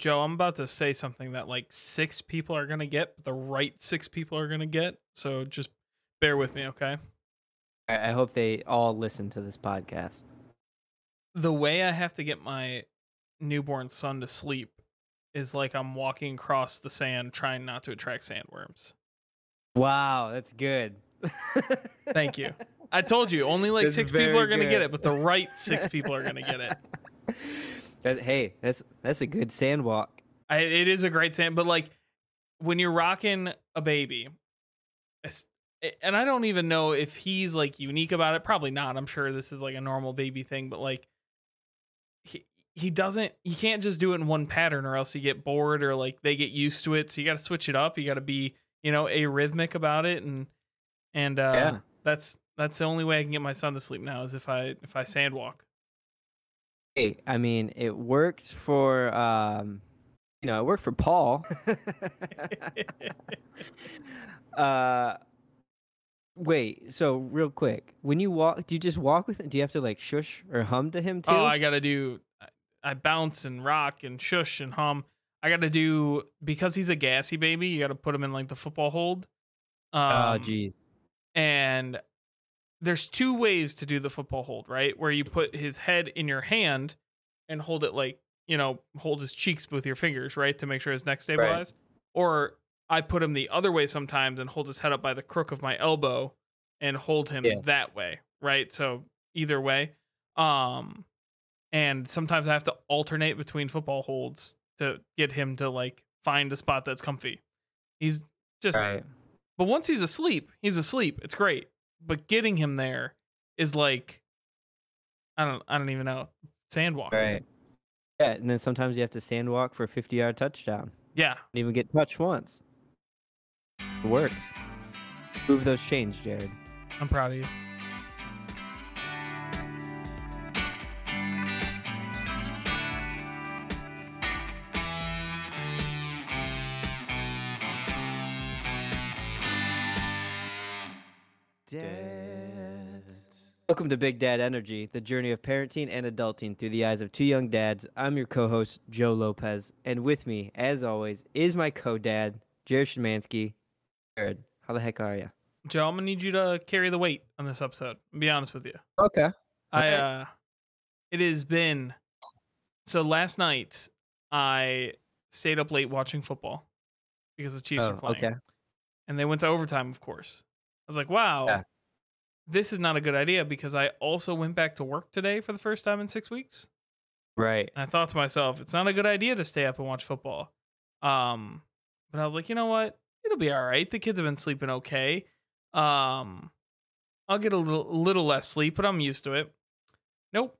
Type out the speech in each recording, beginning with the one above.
Joe, I'm about to say something that like six people are gonna get, but the right six people are gonna get. So just bear with me, okay? I I hope they all listen to this podcast. The way I have to get my newborn son to sleep is like I'm walking across the sand trying not to attract sandworms. Wow, that's good. Thank you. I told you, only like That's six people are gonna get it, but the right six people are gonna get it. That- hey, that's that's a good sand walk. I, it is a great sand, but like when you're rocking a baby, and I don't even know if he's like unique about it. Probably not. I'm sure this is like a normal baby thing, but like he he doesn't. You can't just do it in one pattern, or else you get bored, or like they get used to it. So you got to switch it up. You got to be you know arrhythmic about it, and and uh, Yeah. that's that's the only way I can get my son to sleep now is if I if I sand walk. Hey, I mean, it worked for um, you know, it worked for Paul. uh, wait. So real quick, when you walk, do you just walk with him? Do you have to like shush or hum to him too? Oh, I gotta do. I bounce and rock and shush and hum. I gotta do because he's a gassy baby. You gotta put him in like the football hold. Um, oh, jeez. And there's two ways to do the football hold, right? Where you put his head in your hand and hold it like you know, hold his cheeks with your fingers, right, to make sure his neck stabilized. Or I put him the other way sometimes and hold his head up by the crook of my elbow and hold him Yeah. that way, right? So either way. Um and sometimes I have to alternate between football holds to get him to like find a spot that's comfy. He's just Right. but once he's asleep, he's asleep. It's great. But getting him there is like I don't I don't even know. Sandwalk. Right. Yeah, and then sometimes you have to sand walk for a 50 yard touchdown. Yeah. Don't even get touched once. It works. Move those chains, Jared. I'm proud of you. Welcome to Big Dad Energy, the journey of parenting and adulting through the eyes of two young dads. I'm your co host, Joe Lopez, and with me, as always, is my co dad, Jared Shemansky. Jared, how the heck are you? Joe, I'm gonna need you to carry the weight on this episode. I'll be honest with you. Okay. I uh it has been so last night I stayed up late watching football because the Chiefs Oh, are playing. okay. And they went to overtime, of course. I was like, wow, Yeah. This is not a good idea because I also went back to work today for the first time in six weeks. Right. And I thought to myself, it's not a good idea to stay up and watch football. Um, but I was like, you know what? It'll be all right. The kids have been sleeping okay. Um, I'll get a little, little less sleep, but I'm used to it. Nope.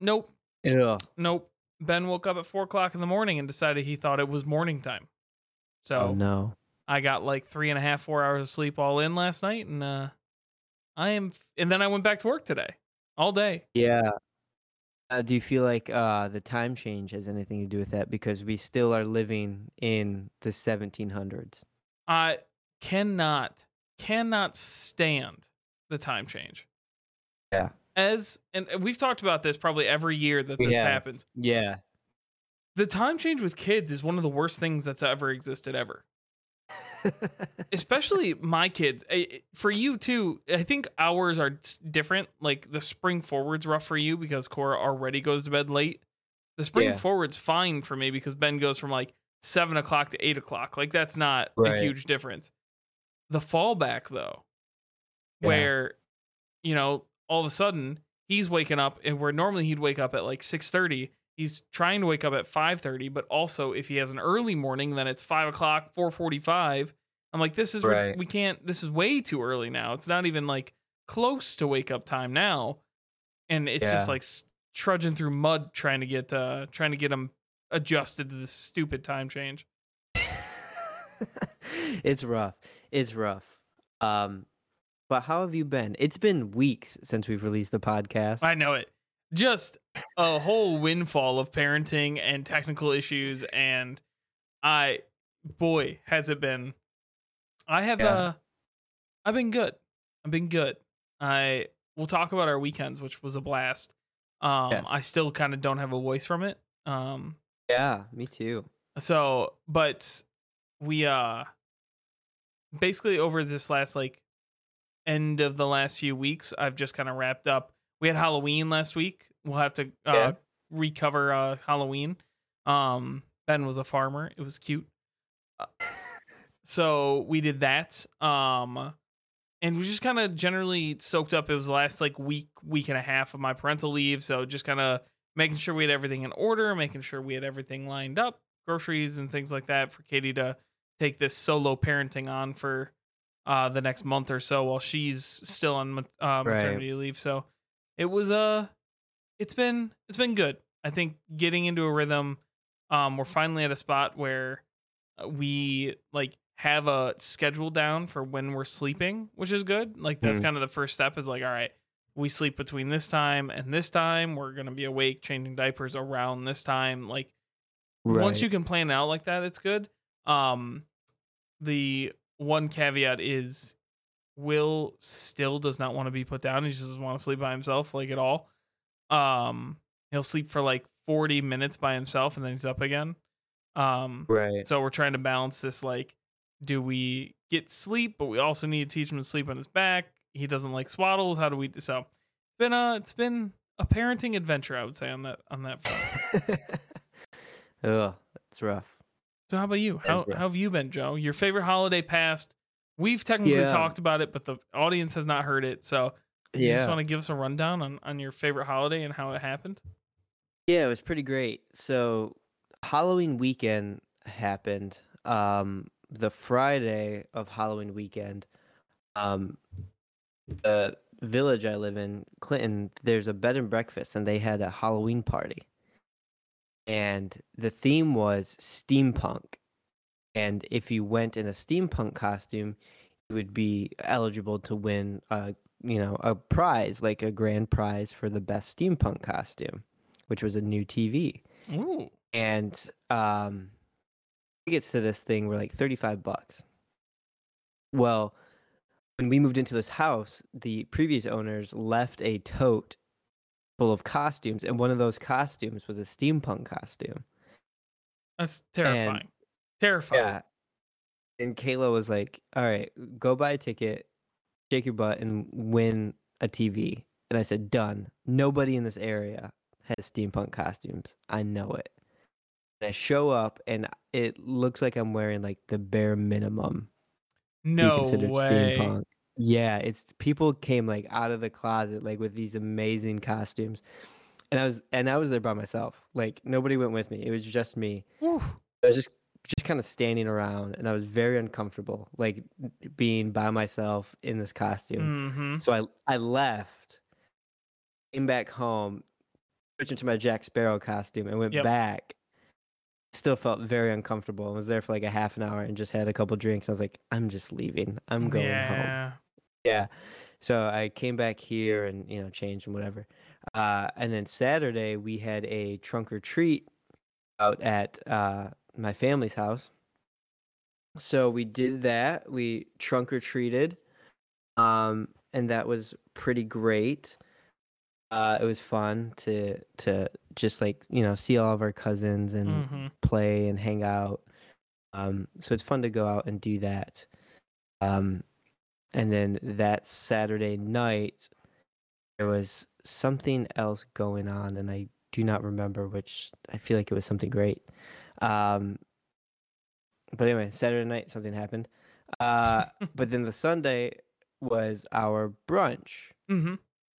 Nope. Ugh. Nope. Ben woke up at four o'clock in the morning and decided he thought it was morning time. So Oh, no. I got like three and a half, four hours of sleep all in last night, and uh, I am. And then I went back to work today, all day. Yeah. Uh, do you feel like uh, the time change has anything to do with that? Because we still are living in the 1700s. I cannot, cannot stand the time change. Yeah. As and we've talked about this probably every year that this have. happens. Yeah. The time change with kids is one of the worst things that's ever existed ever. Especially my kids. For you too i think ours are different. Like the spring forward's rough for you because cora already goes to bed late. The spring Yeah. forward's fine for me because ben goes from like seven o'clock to eight o'clock. Like that's not a huge difference. The fallback though Yeah. where you know all of a sudden he's waking up and where normally he'd wake up at like 6.30 he's trying to wake up at 5.30 but also if he has an early morning then it's 5 o'clock 4.45 i'm like this is Right. we can't this is way too early now it's not even like close to wake up time now and it's Yeah. just like trudging through mud trying to get uh trying to get him adjusted to this stupid time change it's rough. It's rough. Um, but how have you been? It's been weeks since we've released the podcast. I know it. Just a whole windfall of parenting and technical issues and I boy, has it been I have Yeah. uh I've been good. I've been good. I we'll talk about our weekends, which was a blast. Um Yes. I still kind of don't have a voice from it. Um Yeah, me too. So, but we uh basically over this last like end of the last few weeks, I've just kind of wrapped up. We had Halloween last week. We'll have to uh Yeah. recover uh Halloween. Um Ben was a farmer. It was cute. Uh, so we did that. Um and we just kind of generally soaked up. It was the last like week, week and a half of my parental leave. So just kind of making sure we had everything in order, making sure we had everything lined up, groceries and things like that for Katie to take this solo parenting on for uh, the next month or so while she's still on uh, Right. maternity leave. So it was uh it's been it's been good. I think getting into a rhythm. Um, we're finally at a spot where uh, we like have a schedule down for when we're sleeping, which is good. Like that's Mm. kind of the first step. Is like, all right, we sleep between this time and this time. We're gonna be awake, changing diapers around this time. Like once you can plan out like that, it's good. Um, the one caveat is Will still does not want to be put down. He just doesn't want to sleep by himself, like at all. Um, he'll sleep for like 40 minutes by himself and then he's up again. Um, Right. so we're trying to balance this like, do we get sleep, but we also need to teach him to sleep on his back? He doesn't like swaddles. How do we? So it's been a it's been a parenting adventure, I would say on that on that front. Ugh, that's rough. So how about you? How, how have you been, Joe? Your favorite holiday past? We've technically Yeah. talked about it, but the audience has not heard it. So you Yeah. just want to give us a rundown on, on your favorite holiday and how it happened? Yeah, it was pretty great. So Halloween weekend happened. Um, the Friday of Halloween weekend, um, the village I live in, Clinton, there's a bed and breakfast, and they had a Halloween party. And the theme was steampunk. And if you went in a steampunk costume, you would be eligible to win a you know a prize, like a grand prize for the best steampunk costume which was a new TV. Ooh. And um tickets to this thing were like 35 bucks. Well, when we moved into this house, the previous owners left a tote full of costumes, and one of those costumes was a steampunk costume. That's terrifying. Terrifying. Yeah. And Kayla was like, All right, go buy a ticket, shake your butt, and win a TV. And I said, Done. Nobody in this area has steampunk costumes. I know it. And I show up, and it looks like I'm wearing like the bare minimum No way. steampunk. Yeah, it's people came like out of the closet like with these amazing costumes. And I was and I was there by myself. Like nobody went with me. It was just me. Whew. I was just just kind of standing around and I was very uncomfortable like being by myself in this costume. Mm-hmm. So I I left, came back home, switched into my Jack Sparrow costume and went Yep. back. Still felt very uncomfortable. I was there for like a half an hour and just had a couple drinks. I was like, I'm just leaving. I'm going home. yeah. Yeah. So I came back here and you know changed and whatever. Uh, and then Saturday we had a trunk or treat out at uh, my family's house. So we did that. We trunk or treated, um, and that was pretty great. Uh, it was fun to to just like you know see all of our cousins and Mm-hmm. play and hang out. Um, so it's fun to go out and do that. Um, and then that Saturday night, there was something else going on, and I do not remember which. I feel like it was something great. Um, but anyway, Saturday night something happened. Uh, but then the Sunday was our brunch. Mm-hmm.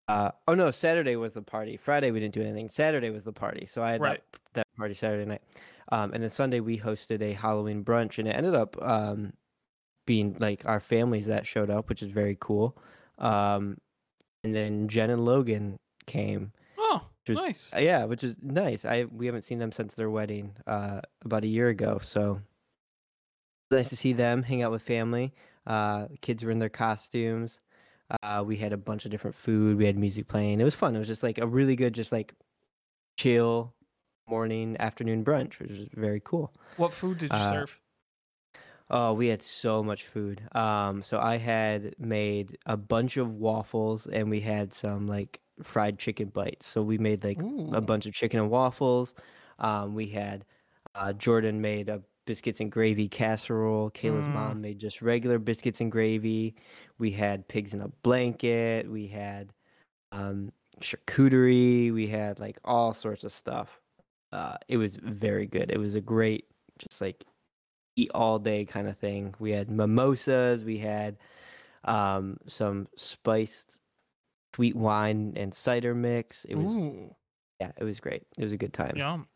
Uh, oh no, Saturday was the party. Friday we didn't do anything. Saturday was the party. So I had Right. that, that party Saturday night. Um, and then Sunday we hosted a Halloween brunch, and it ended up um, being like our families that showed up, which is very cool. Um, and then Jen and Logan came. Which was- nice. Yeah, which is nice. I we haven't seen them since their wedding uh, about a year ago, so nice to see them hang out with family. Uh, kids were in their costumes. Uh, we had a bunch of different food. We had music playing. It was fun. It was just like a really good, just like chill morning, afternoon brunch, which was very cool. What food did you uh, serve? Oh, we had so much food. Um, so I had made a bunch of waffles, and we had some like fried chicken bites. So we made like Ooh. a bunch of chicken and waffles. Um, we had Uh, Jordan made a biscuits and gravy casserole. Kayla's Mm. mom made just regular biscuits and gravy. We had pigs in a blanket. We had um, charcuterie. We had like all sorts of stuff. Uh, it was very good. It was a great, just like eat all day kind of thing. We had mimosas. We had um, some spiced sweet wine and cider mix. It was Ooh, yeah, it was great. It was a good time. yum.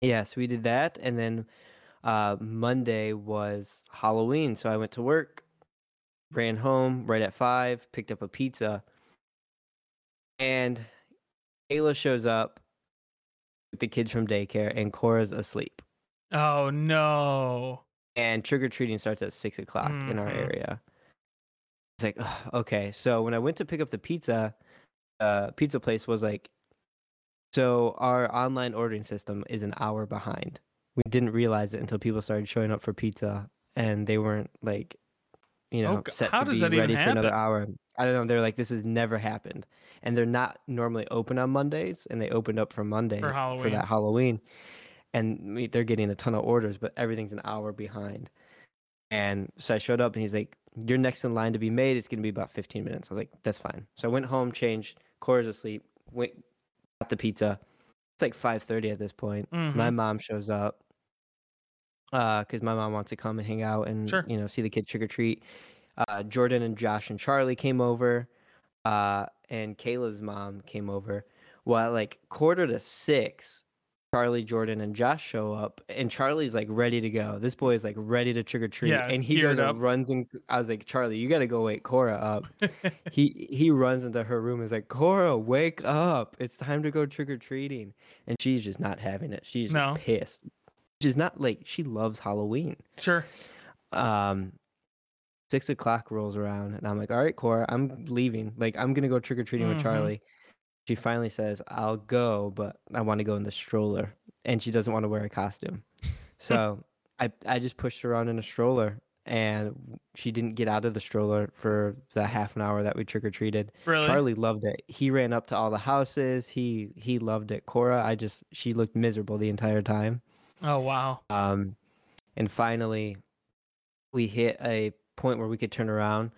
Yes, we did that, and then uh, Monday was Halloween, so I went to work, ran home right at five, picked up a pizza, and Ayla shows up with the kids from daycare, and Cora's asleep. Oh no. And trick or treating starts at six o'clock in our Mhm. area. It's like, ugh, okay. So when I went to pick up the pizza, uh, pizza place was like, so our online ordering system is an hour behind. We didn't realize it until people started showing up for pizza, and they weren't like, you know, Oh, set how to be ready for another hour. I don't know. They're like, this has never happened, and they're not normally open on Mondays, and they opened up for Monday for Halloween. that Halloween, and they're getting a ton of orders, but everything's an hour behind. And so I showed up, and he's like, "You're next in line to be made. It's gonna be about 15 minutes." I was like, "That's fine." So I went home, changed. Cora's asleep. Went, got the pizza. It's like 5:30 at this point. My Mhm. mom shows up because my mom wants to come and hang out and Sure. you know see the kids trick or treat. Uh, Jordan and Josh and Charlie came over, uh, and Kayla's mom came over. Well, at like quarter to six, Charlie, Jordan, and Josh show up, and Charlie's like ready to go. This boy is like ready to trick or treat, Yeah, and he goes and runs and I was like, Charlie, you gotta go wake Cora up. he he runs into her room and is like, Cora, wake up! It's time to go trick or treating, and she's just not having it. She's just pissed. She's not like she loves Halloween. sure. Um, six o'clock rolls around, and I'm like, all right, Cora, I'm leaving. Like I'm gonna go trick or treating Mhm. with Charlie. She finally says, I'll go, but I want to go in the stroller, and she doesn't want to wear a costume. So I I just pushed her around in a stroller, and she didn't get out of the stroller for the half an hour that we trick or treated. Really? Charlie loved it. He ran up to all the houses. He he loved it. Cora, I just she looked miserable the entire time. Oh wow. Um, and finally, we hit a point where we could turn around,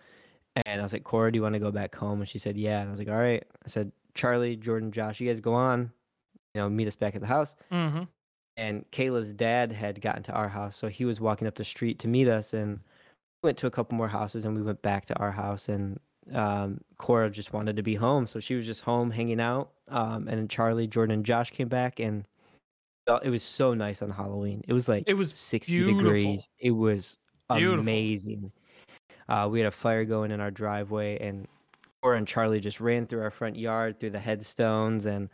and I was like, Cora, do you want to go back home? And she said, Yeah. And I was like, All right. I said, Charlie, Jordan, Josh, you guys go on. You know, meet us back at the house. Mm-hmm. And Kayla's dad had gotten to our house, so he was walking up the street to meet us, and we went to a couple more houses, and we went back to our house, and um, Cora just wanted to be home, so she was just home hanging out. Um, and then Charlie, Jordan, and Josh came back, and it was so nice on Halloween. It was like It was 60 beautiful. degrees. It was Beautiful. amazing. Uh, we had a fire going in our driveway, and and Charlie just ran through our front yard, through the headstones, and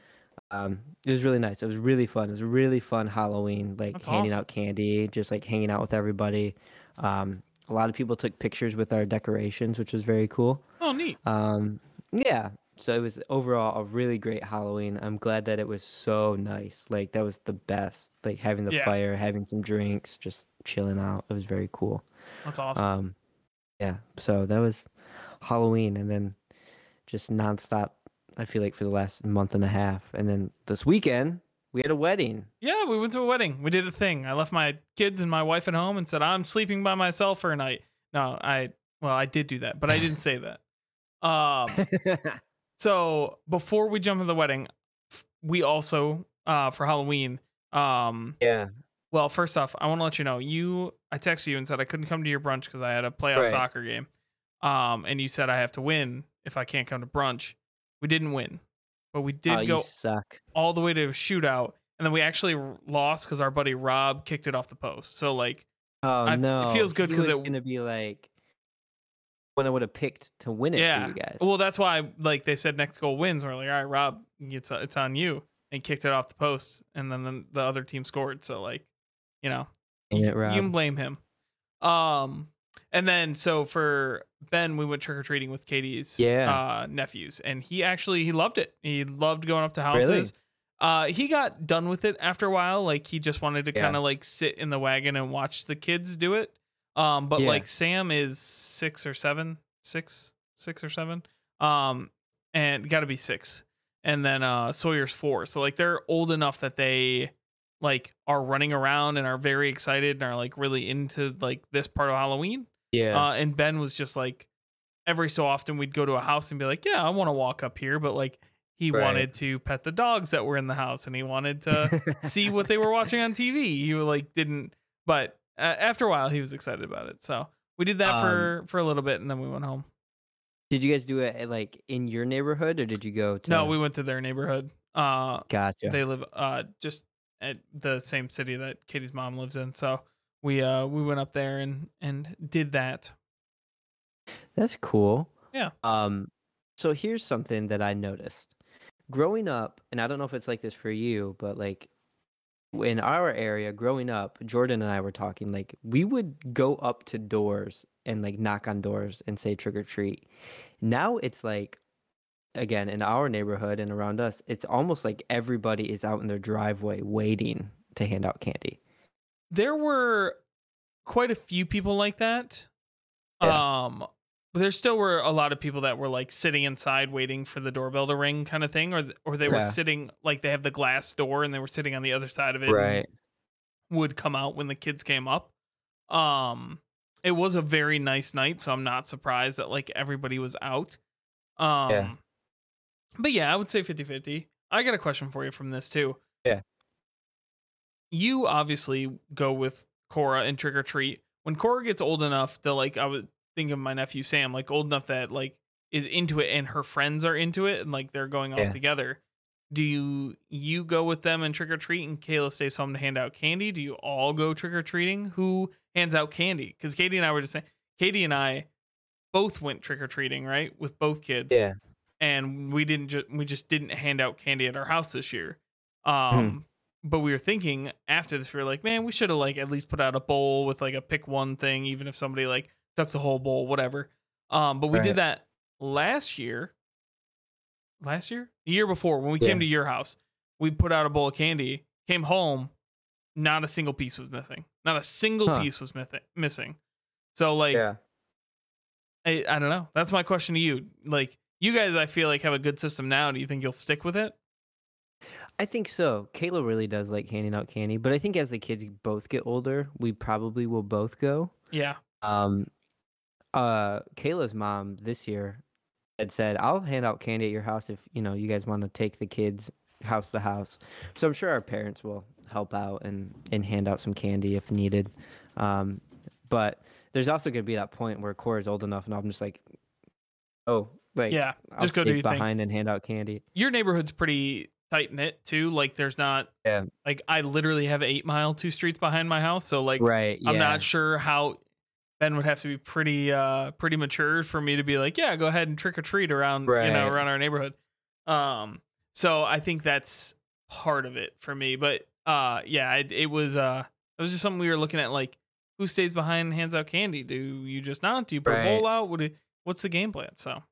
um, it was really nice. It was really fun. It was a really fun Halloween, like That's handing awesome. out candy, just like hanging out with everybody. Um, a lot of people took pictures with our decorations, which was very cool. Oh neat. Um, yeah, so it was overall a really great Halloween. I'm glad that it was so nice. Like that was the best. Like having the Yeah. fire, having some drinks, just chilling out. It was very cool. That's awesome. Um, yeah. So that was Halloween, and then just nonstop. I feel like for the last month and a half, and then this weekend we had a wedding. yeah, we went to a wedding. We did a thing. I left my kids and my wife at home and said I'm sleeping by myself for a night. No, I well, I did do that, but I didn't say that. Um, so before we jump into the wedding, we also uh for Halloween, um, yeah. well, first off, I want to let you know you. I texted you and said I couldn't come to your brunch because I had a playoff Right. soccer game. Um, and you said I have to win if I can't come to brunch. We didn't win, but we did oh, go suck. all the way to a shootout, and then we actually r- lost because our buddy Rob kicked it off the post. So like, Oh I f- it feels good He 'cause was gonna be like when I would have picked to win it for yeah, you guys. well, that's why like they said next goal wins. We're like, all right, Rob, it's it's on you, and kicked it off the post, and then the, the other team scored. So like, you know, Dang you, you can blame him. Um, and then so for Ben, we went trick or treating with Katie's Yeah. uh, nephews, and he actually he loved it. He loved going up to Really? houses. Uh, he got done with it after a while. Like he just wanted to Yeah. kind of like sit in the wagon and watch the kids do it. Um, but Yeah. like Sam is six or seven, six, six or seven. Um, and got to be six. And then uh Sawyer's four. So like they're old enough that they like are running around and are very excited and are like really into like this part of Halloween. Yeah. Uh, and Ben was just like, every so often we'd go to a house and be like, yeah, I want to walk up here, but like he Right. wanted to pet the dogs that were in the house and he wanted to see what they were watching on TV. He like didn't, but uh, after a while he was excited about it. So we did that Um, for for a little bit and then we went home. Did you guys do it like in your neighborhood or did you go to No, we went to their neighborhood. Uh, Gotcha. they live uh just at the same city that Katie's mom lives in. So we uh we went up there and and did that. That's cool. Yeah. Um so here's something that I noticed. Growing up, and I don't know if it's like this for you, but like in our area growing up, Jordan and I were talking like we would go up to doors and like knock on doors and say trick or treat. Now it's like again in our neighborhood and around us, it's almost like everybody is out in their driveway waiting to hand out candy. There were quite a few people like that. Yeah. Um but there still were a lot of people that were like sitting inside waiting for the doorbell to ring kind of thing or or they were Yeah. sitting like they have the glass door and they were sitting on the other side of it and would come out when the kids came up. Um it was a very nice night, so I'm not surprised that like everybody was out. Um Yeah. But yeah, I would say 50-50. I got a question for you from this too. Yeah. You obviously go with Cora and trick or treat. When Cora gets old enough to like I would think of my nephew Sam, like old enough that like is into it and her friends are into it and like they're going off Yeah. together. Do you you go with them and trick or treat and Kayla stays home to hand out candy? Do you all go trick or treating? Who hands out candy? Because Katie and I were just saying Katie and I both went trick or treating, right? With both kids. Yeah. And we didn't just we just didn't hand out candy at our house this year. Hmm. Um but we were thinking after this, we were like, man, we should have like at least put out a bowl with like a pick one thing, even if somebody like took the whole bowl, whatever. Um, but we Right. did that last year. Last year? The year before, when we Yeah. came to your house, we put out a bowl of candy, came home, not a single piece was missing. Not a single Huh. piece was mythi- missing. So like yeah. I, I don't know. That's my question to you. Like you guys I feel like have a good system now. Do you think you'll stick with it? I think so. Kayla really does like handing out candy, but I think as the kids both get older, we probably will both go. Yeah. Um, uh, Kayla's mom this year had said, "I'll hand out candy at your house if you know you guys want to take the kids house to house." So I'm sure our parents will help out and and hand out some candy if needed. Um, but there's also gonna be that point where Cora's old enough, and I'm just like, "Oh, like Yeah. I'll Just go do your thing. behind and hand out candy." your neighborhood's pretty tight knit too. Like there's not Yeah. like I literally have eight mile two streets behind my house. So like Right. I'm not sure how Ben would have to be pretty uh pretty mature for me to be like, yeah, go ahead and trick or treat around you know, Right. around our neighborhood. Um so I think that's part of it for me. But uh yeah, it, it was uh it was just something we were looking at like who stays behind and hands out candy? Do you just not? Do you put a bowl out? What do, what's the game plan? So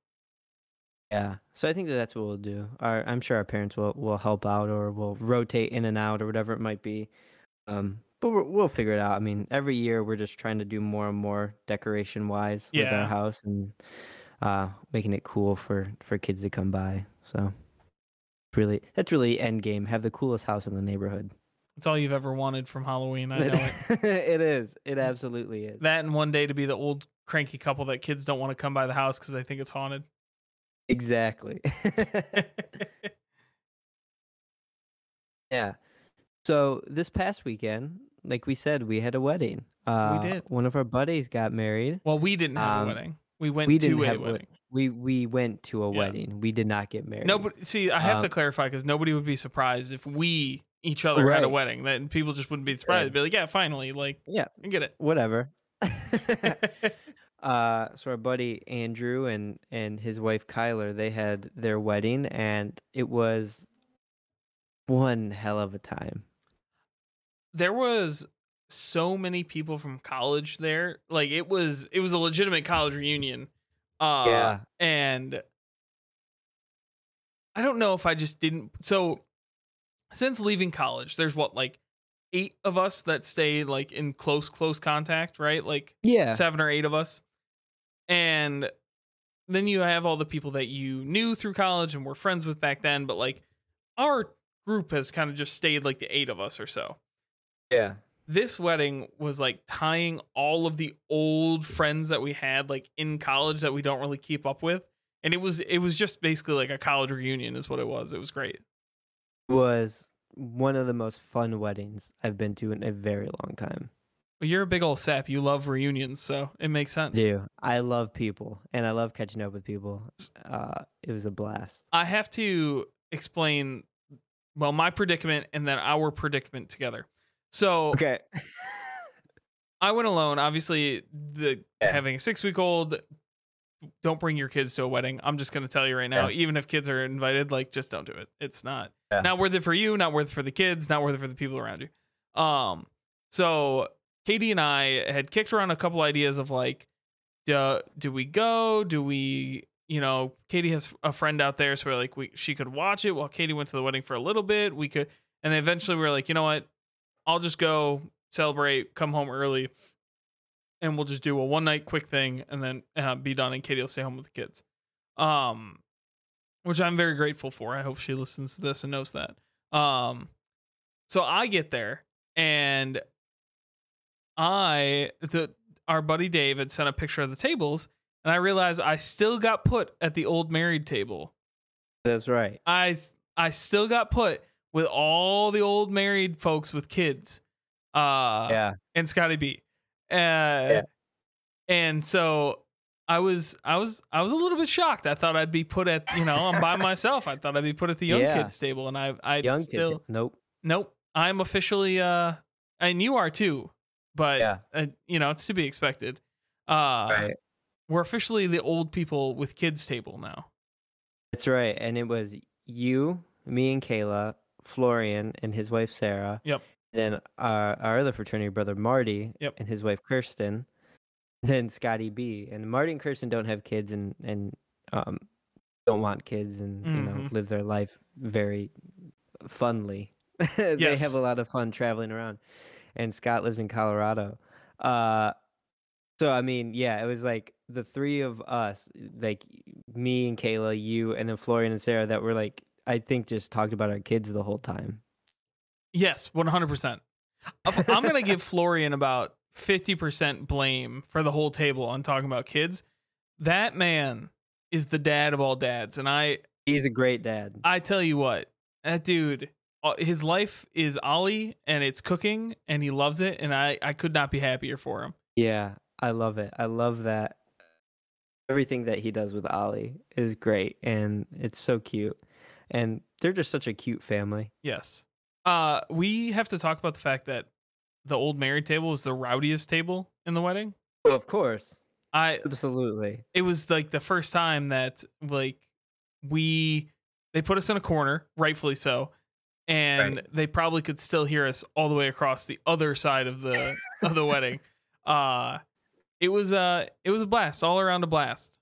Yeah. So I think that that's what we'll do. Our, I'm sure our parents will, will help out or will rotate in and out or whatever it might be. Um, but we're, we'll figure it out. I mean, every year we're just trying to do more and more decoration wise with Yeah. our house and uh, making it cool for, for kids to come by. So really, that's really end game. Have the coolest house in the neighborhood. it's all you've ever wanted from Halloween. I know it. it is. It absolutely is. That and one day to be the old cranky couple that kids don't want to come by the house because they think it's haunted. Exactly. Yeah. So this past weekend, like we said, we had a wedding. Uh, did. One of our buddies got married. well, we didn't have Um, a wedding. We went we to a have wedding. We we went to a Yeah. wedding. We did not get married. No, but see, I have to Um, clarify because nobody would be surprised if we each other had a wedding. Then people just wouldn't be surprised. They'd be like, yeah, finally, like, Yeah. I get it, whatever. uh, so our buddy Andrew and and his wife Kyler, they had their wedding, and it was one hell of a time. there was so many people from college there. Like it was, it was a legitimate college reunion. Uh, Yeah. and I don't know if I just didn't. So since leaving college, there's what like eight of us that stay like in close close contact, right? Like Yeah. seven or eight of us. And then you have all the people that you knew through college and were friends with back then, but like our group has kind of just stayed like the eight of us or so. Yeah. This wedding was like tying all of the old friends that we had like in college that we don't really keep up with. And it was it was just basically like a college reunion is what it was. It was great. It Was one of the most fun weddings I've been to in a very long time. Well, you're a big old sap. You love reunions, so it makes sense. Do I love people and I love catching up with people. Uh, it was a blast. I have to explain well my predicament and then our predicament together. So Okay. I went alone. Obviously, the Yeah. having a six week old, don't bring your kids to a wedding. I'm just gonna tell you right now. Yeah. Even if kids are invited, like just don't do it. It's not Yeah. not worth it for you, not worth it for the kids, not worth it for the people around you. Um, so Katie and I had kicked around a couple ideas of like, do, do we go? Do we? You know, Katie has a friend out there, so we're like, we she could watch it while Katie went to the wedding for a little bit. We could, and then eventually we were like, you know what? I'll just go celebrate, come home early, and we'll just do a one night quick thing and then uh, be done. And Katie will stay home with the kids, um, which I'm very grateful for. I hope she listens to this and knows that. Um, so I get there and I the our buddy Dave had sent a picture of the tables, and I realized I still got put at the old married table. That's right. I I still got put with all the old married folks with kids. Uh yeah. and Scotty B. Uh and so I was I was I was a little bit shocked. I thought I'd be put at, you know, I'm by myself. I thought I'd be put at the young Yeah. kids table and I I Young still kids. Nope. nope. I'm officially uh and you are too. But Yeah. uh, you know, it's to be expected. Uh right. we're officially the old people with kids table now. That's right. And it was you, me and Kayla, Florian and his wife Sarah. Yep. Then our, our other fraternity brother Marty Yep. and his wife Kirsten. Then Scotty B. And Marty and Kirsten don't have kids and and um don't want kids and you know Mhm. live their life very funly. they Yes. have a lot of fun traveling around. And Scott lives in Colorado. Uh so I mean, yeah, it was like the three of us, like me and Kayla, you, and then Florian and Sarah, that were like, I think just talked about our kids the whole time. Yes, 100%. I'm going to give Florian about 50% blame for the whole table on talking about kids. That man is the dad of all dads and I He's a great dad. I tell you what, that dude his life is Ollie and it's cooking and he loves it and I I could not be happier for him. Yeah, I love it. I love that everything that he does with Ollie is great and it's so cute. And they're just such a cute family. Yes. Uh we have to talk about the fact that the old married table was the rowdiest table in the wedding. Well, of course. I Absolutely. it was like the first time that like we they put us in a corner, rightfully so, and Right. they probably could still hear us all the way across the other side of the of the wedding. Uh it was uh it was a blast, all around a blast.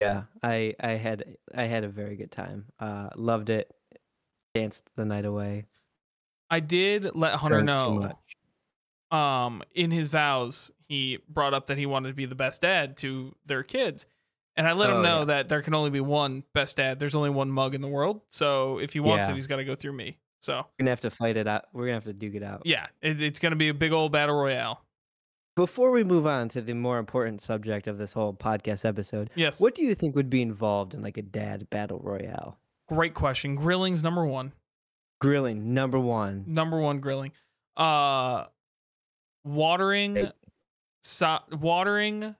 Yeah, I I had I had a very good time. Uh loved it. Danced the night away. I did let Hunter Drank know um in his vows he brought up that he wanted to be the best dad to their kids and i let him Oh, know yeah. that there can only be one best dad there's only one mug in the world so if he wants Yeah. it he's got to go through me so We're gonna have to fight it out. We're gonna have to duke it out. yeah it, it's going to be a big old battle royale Before we move on to the more important subject of this whole podcast episode, yes what do you think would be involved in like a dad battle royale? great question grilling's number one Grilling number one. number one grilling uh watering so, watering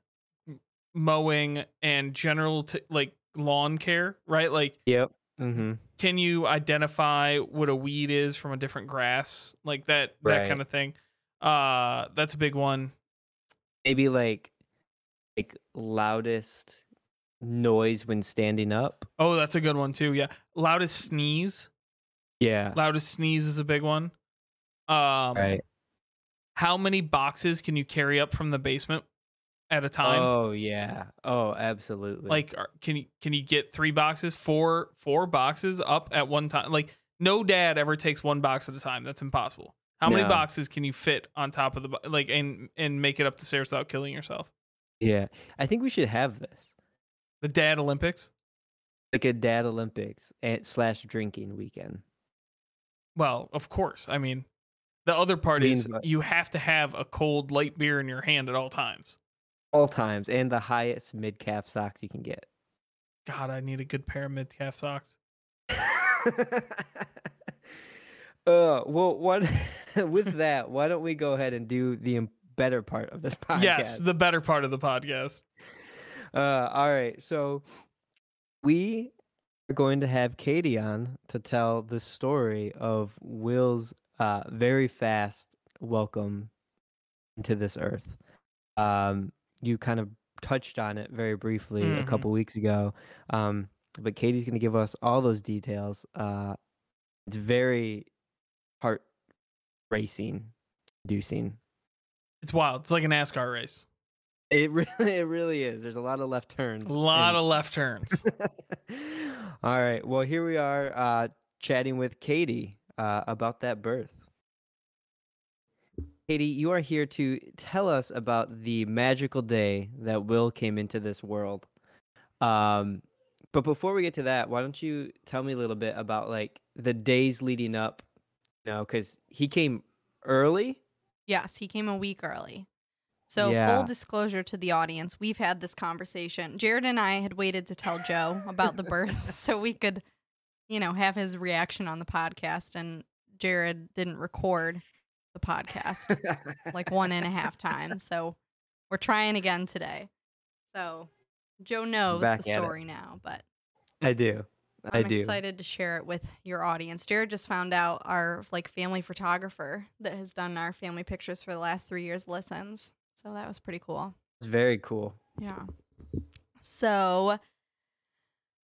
mowing and general t- like lawn care right like Yep. Mm-hmm. can you identify what a weed is from a different grass like that that kind of thing uh that's a big one Maybe like like loudest noise when standing up. oh that's a good one too yeah loudest sneeze Yeah. loudest sneeze is a big one um Right. how many boxes can you carry up from the basement at a time Oh yeah. Oh, absolutely. like can you can you get three boxes four four boxes up at one time like no dad ever takes one box at a time that's impossible how many boxes can you fit on top of the like and and make it up the stairs without killing yourself yeah. I think we should have this. the dad olympics Like a dad Olympics and slash drinking weekend. Well, of course. I mean, the other part is you have to have a cold light beer in your hand at all times. All times, and the highest mid calf socks you can get. God, I need a good pair of mid calf socks. uh, well, what with that? Why don't we go ahead and do the better part of this podcast? Yes, the better part of the podcast. Uh, all right. So we are going to have Katie on to tell the story of Will's uh, very fast welcome into this earth. Um, you kind of touched on it very briefly a Mhm. couple weeks ago, um, but Katie's going to give us all those details. Uh, it's very heart racing, inducing. It's wild. It's like a NASCAR race. It really, it really is. There's a lot of left turns. A lot and- of left turns. All right. Well, here we are uh, chatting with Katie uh, about that birth. Katie, you are here to tell us about the magical day that Will came into this world. Um, but before we get to that, why don't you tell me a little bit about like the days leading up? You know, because he came early. Yes, he came a week early. So, Yeah. full disclosure to the audience, we've had this conversation. Jared and I had waited to tell Joe about the birth so we could, you know, have his reaction on the podcast. And Jared didn't record the podcast like one and a half times. So, we're trying again today. So, Joe knows Back the at it. story now, but I do. I I'm do. excited to share it with your audience. Jared just found out our like family photographer that has done our family pictures for the last three years listens. So that was pretty cool. It's very cool. Yeah. So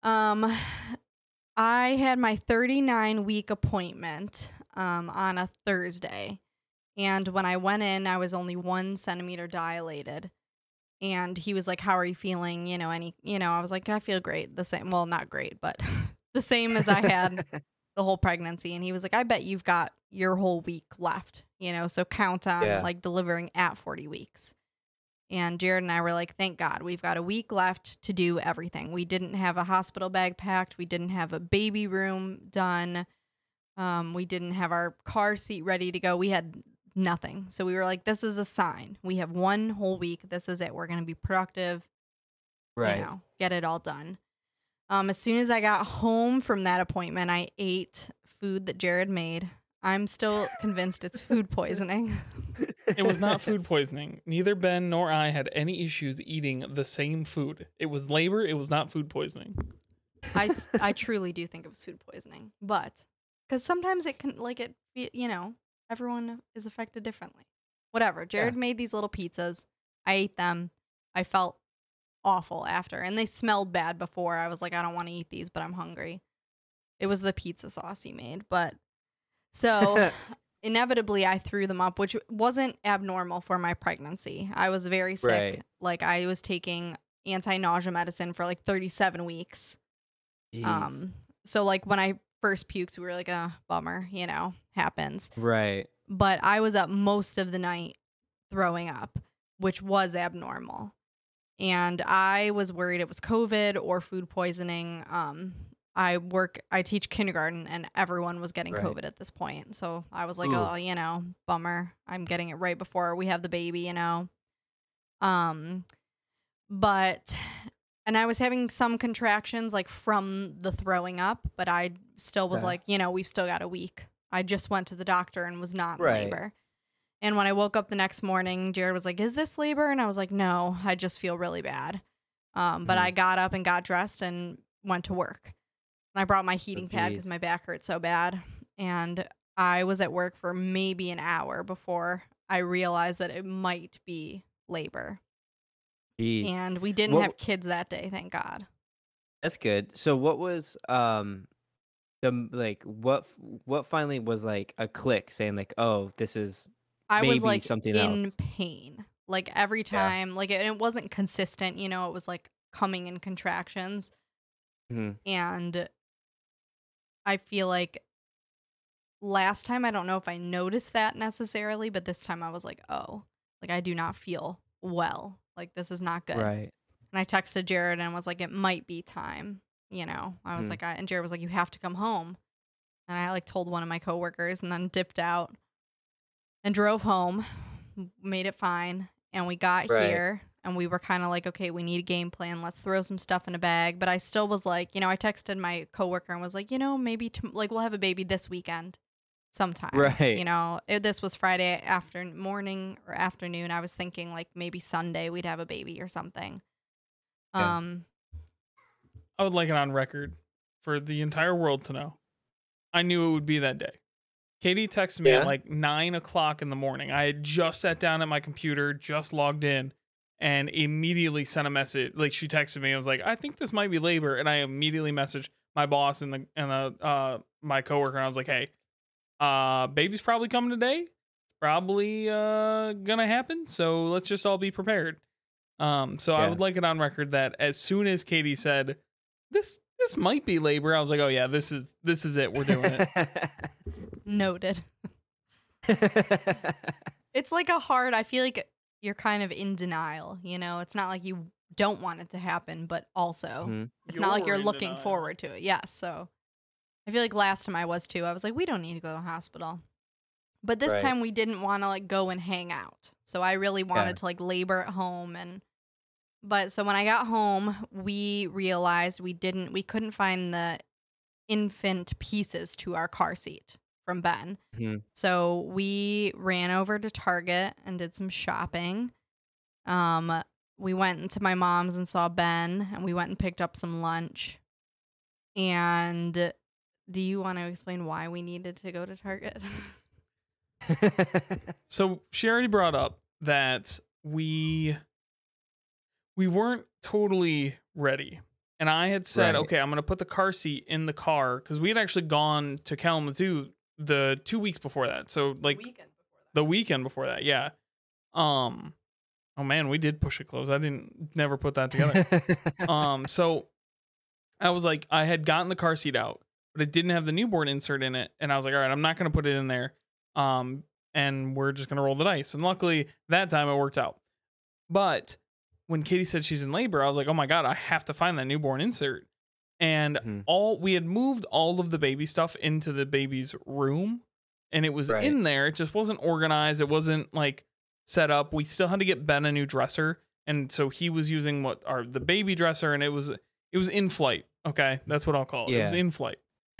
um I had my 39 week appointment um on a Thursday. And when I went in, I was only one centimeter dilated. And he was like, How are you feeling? You know, any you know, I was like, I feel great. The same well, not great, but the same as I had the whole pregnancy. And he was like, I bet you've got your whole week left, you know, so count on Yeah. like delivering at 40 weeks. And Jared and I were like, thank God, we've got a week left to do everything. We didn't have a hospital bag packed, we didn't have a baby room done, um, we didn't have our car seat ready to go. We had nothing. So we were like, this is a sign. We have one whole week. This is it. We're going to be productive right. you know, get it all done. Um, as soon as I got home from that appointment, I ate food that Jared made. I'm still convinced it's food poisoning. It was not food poisoning. Neither Ben nor I had any issues eating the same food. It was labor. It was not food poisoning. I, I truly do think it was food poisoning, but because sometimes it can like it, be- you know, everyone is affected differently. Whatever. Jared made these little pizzas. I ate them. I felt awful after, and they smelled bad before. I was like, I don't want to eat these, but I'm hungry. It was the pizza sauce he made, but so inevitably I threw them up, which wasn't abnormal for my pregnancy. I was very sick. Right. Like I was taking anti-nausea medicine for like 37 weeks. Jeez. Um, so like when I first puked, we were like, a bummer, you know, happens. right. But I was up most of the night throwing up, which was abnormal. And I was worried it was COVID or food poisoning. Um, I work, I teach kindergarten, and everyone was getting Right. COVID at this point. So I was like, Ooh. oh, you know, bummer. I'm getting it right before we have the baby, you know. Um, but and I was having some contractions like from the throwing up, but I still was Okay. like, you know, we've still got a week. I just went to the doctor and was not in Right. labor. And when I woke up the next morning, Jared was like, "Is this labor?" And I was like, "No, I just feel really bad." Um, but Mhm. I got up and got dressed and went to work. And I brought my heating pad because my back hurt so bad. And I was at work for maybe an hour before I realized that it might be labor. And we didn't What- have kids that day, thank God. That's good. So what was um the like what what finally was like a click saying like oh this is I was Maybe like something in else. pain. Like every Yeah. time, like it, it wasn't consistent, you know, it was like coming in contractions. Mhm. And I feel like last time, I don't know if I noticed that necessarily, but this time I was like, oh, like I do not feel well. Like this is not good. right And I texted Jared and was like, it might be time. You know, I was Mhm. like, I, and Jared was like, you have to come home. and I like told one of my coworkers and then dipped out and drove home, made it fine, and we got Right. here and we were kind of like, okay, we need a game plan. Let's throw some stuff in a bag. But I still was like, you know, I texted my coworker and was like, you know, maybe like we'll have a baby this weekend sometime. Right. You know, it, this was Friday after morning or afternoon. I was thinking like maybe Sunday we'd have a baby or something. Yeah. Um, I would like it on record for the entire world to know. I knew it would be that day. Katie texted me Yeah? at like nine o'clock in the morning. I had just sat down at my computer, just logged in, and immediately sent a message. Like she texted me, I was like, "I think this might be labor," and I immediately messaged my boss and the and the uh my coworker, and I was like, "Hey, uh, baby's probably coming today. Probably uh gonna happen. So let's just all be prepared." Um, so I would like it on record that as soon as Katie said, "This this might be labor," I was like, "Oh yeah, this is this is it. We're doing it." noted. It's like a hard, I feel like you're kind of in denial, you know? It's not like you don't want it to happen, but also Mhm. it's not like you're looking denial. forward to it. Yes. So I feel like last time I was too, I was like, we don't need to go to the hospital. But this Right. time we didn't want to like go and hang out. So I really wanted to like labor at home and but so when I got home, we realized we didn't we couldn't find the infant pieces to our car seat from Ben. Mhm. So we ran over to Target and did some shopping. Um, we went to my mom's and saw Ben, and we went and picked up some lunch. And do you want to explain why we needed to go to Target? So she already brought up that we we weren't totally ready. And I had said, Right. okay, I'm gonna put the car seat in the car because we had actually gone to Kalamazoo the two weeks before that. So like weekend before the weekend before that, yeah. Um oh man, we did push it close. I didn't never put that together. um so i was like i had gotten the car seat out but it didn't have the newborn insert in it and i was like all right i'm not going to put it in there um and we're just going to roll the dice. And luckily that time it worked out. But when katie said she's in labor i was like oh my god i have to find that newborn insert. And Mhm. all we had moved all of the baby stuff into the baby's room and it was Right. in there. It just wasn't organized. It wasn't like set up. We still had to get ben a new dresser and so he was using what are the baby dresser and it was it was in flight okay? That's what i'll call it. It was in flight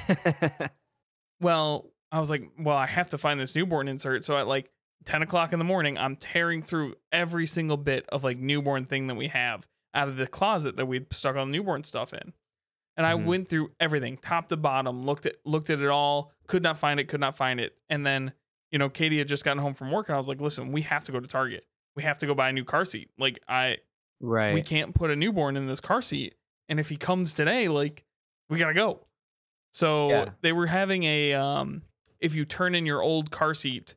well i was like well i have to find this newborn insert. So at like 10 o'clock in the morning i'm tearing through every single bit of like newborn thing that we have out of the closet that we'd stuck all the newborn stuff in. And i Mhm. went through everything top to bottom looked at looked at it all could not find it could not find it. And then you know katie had just gotten home from work and i was like listen we have to go to target. We have to go buy a new car seat. Like i right. we can't put a newborn in this car seat. And if he comes today like we gotta go so Yeah. they were having a um if you turn in your old car seat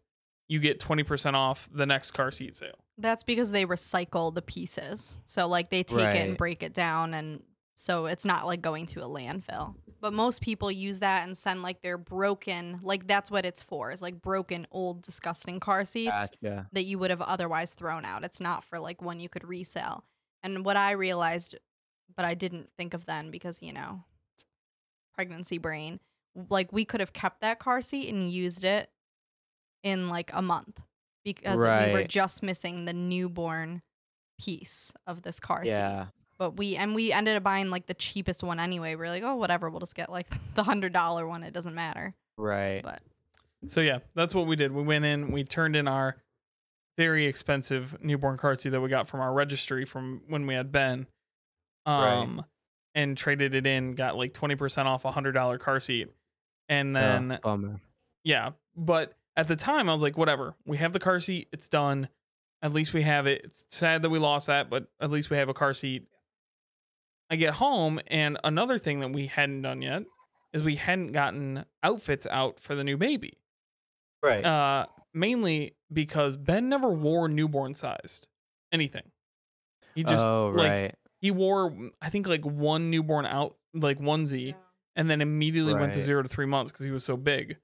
you get 20% off the next car seat sale That's because they recycle the pieces. So like they take it and break it down and so it's not like going to a landfill. But most people use that and send like their broken like that's what it's for. Is like broken old disgusting car seats Gotcha. that you would have otherwise thrown out. It's not for like one you could resell. And what I realized but I didn't think of then because, you know, pregnancy brain, like we could have kept that car seat and used it in like a month because we were just missing the newborn piece of this car seat. Yeah. But we and we ended up buying like the cheapest one anyway. We are like, oh, whatever, we'll just get like the hundred dollar one. It doesn't matter. Right. But so yeah that's what we did we went in we turned in our very expensive newborn car seat that we got from our registry from when we had ben Right. Um, and traded it in got like 20% off a hundred dollar car seat and Oh, then bummer. yeah but at the time i was like whatever we have the car seat it's done at least we have it it's sad that we lost that but at least we have a car seat i get home and another thing that we hadn't done yet is we hadn't gotten outfits out for the new baby Right. uh mainly because ben never wore newborn sized anything he just oh, like right. He wore i think like one newborn out like onesie and then immediately went to zero to three months because he was so big.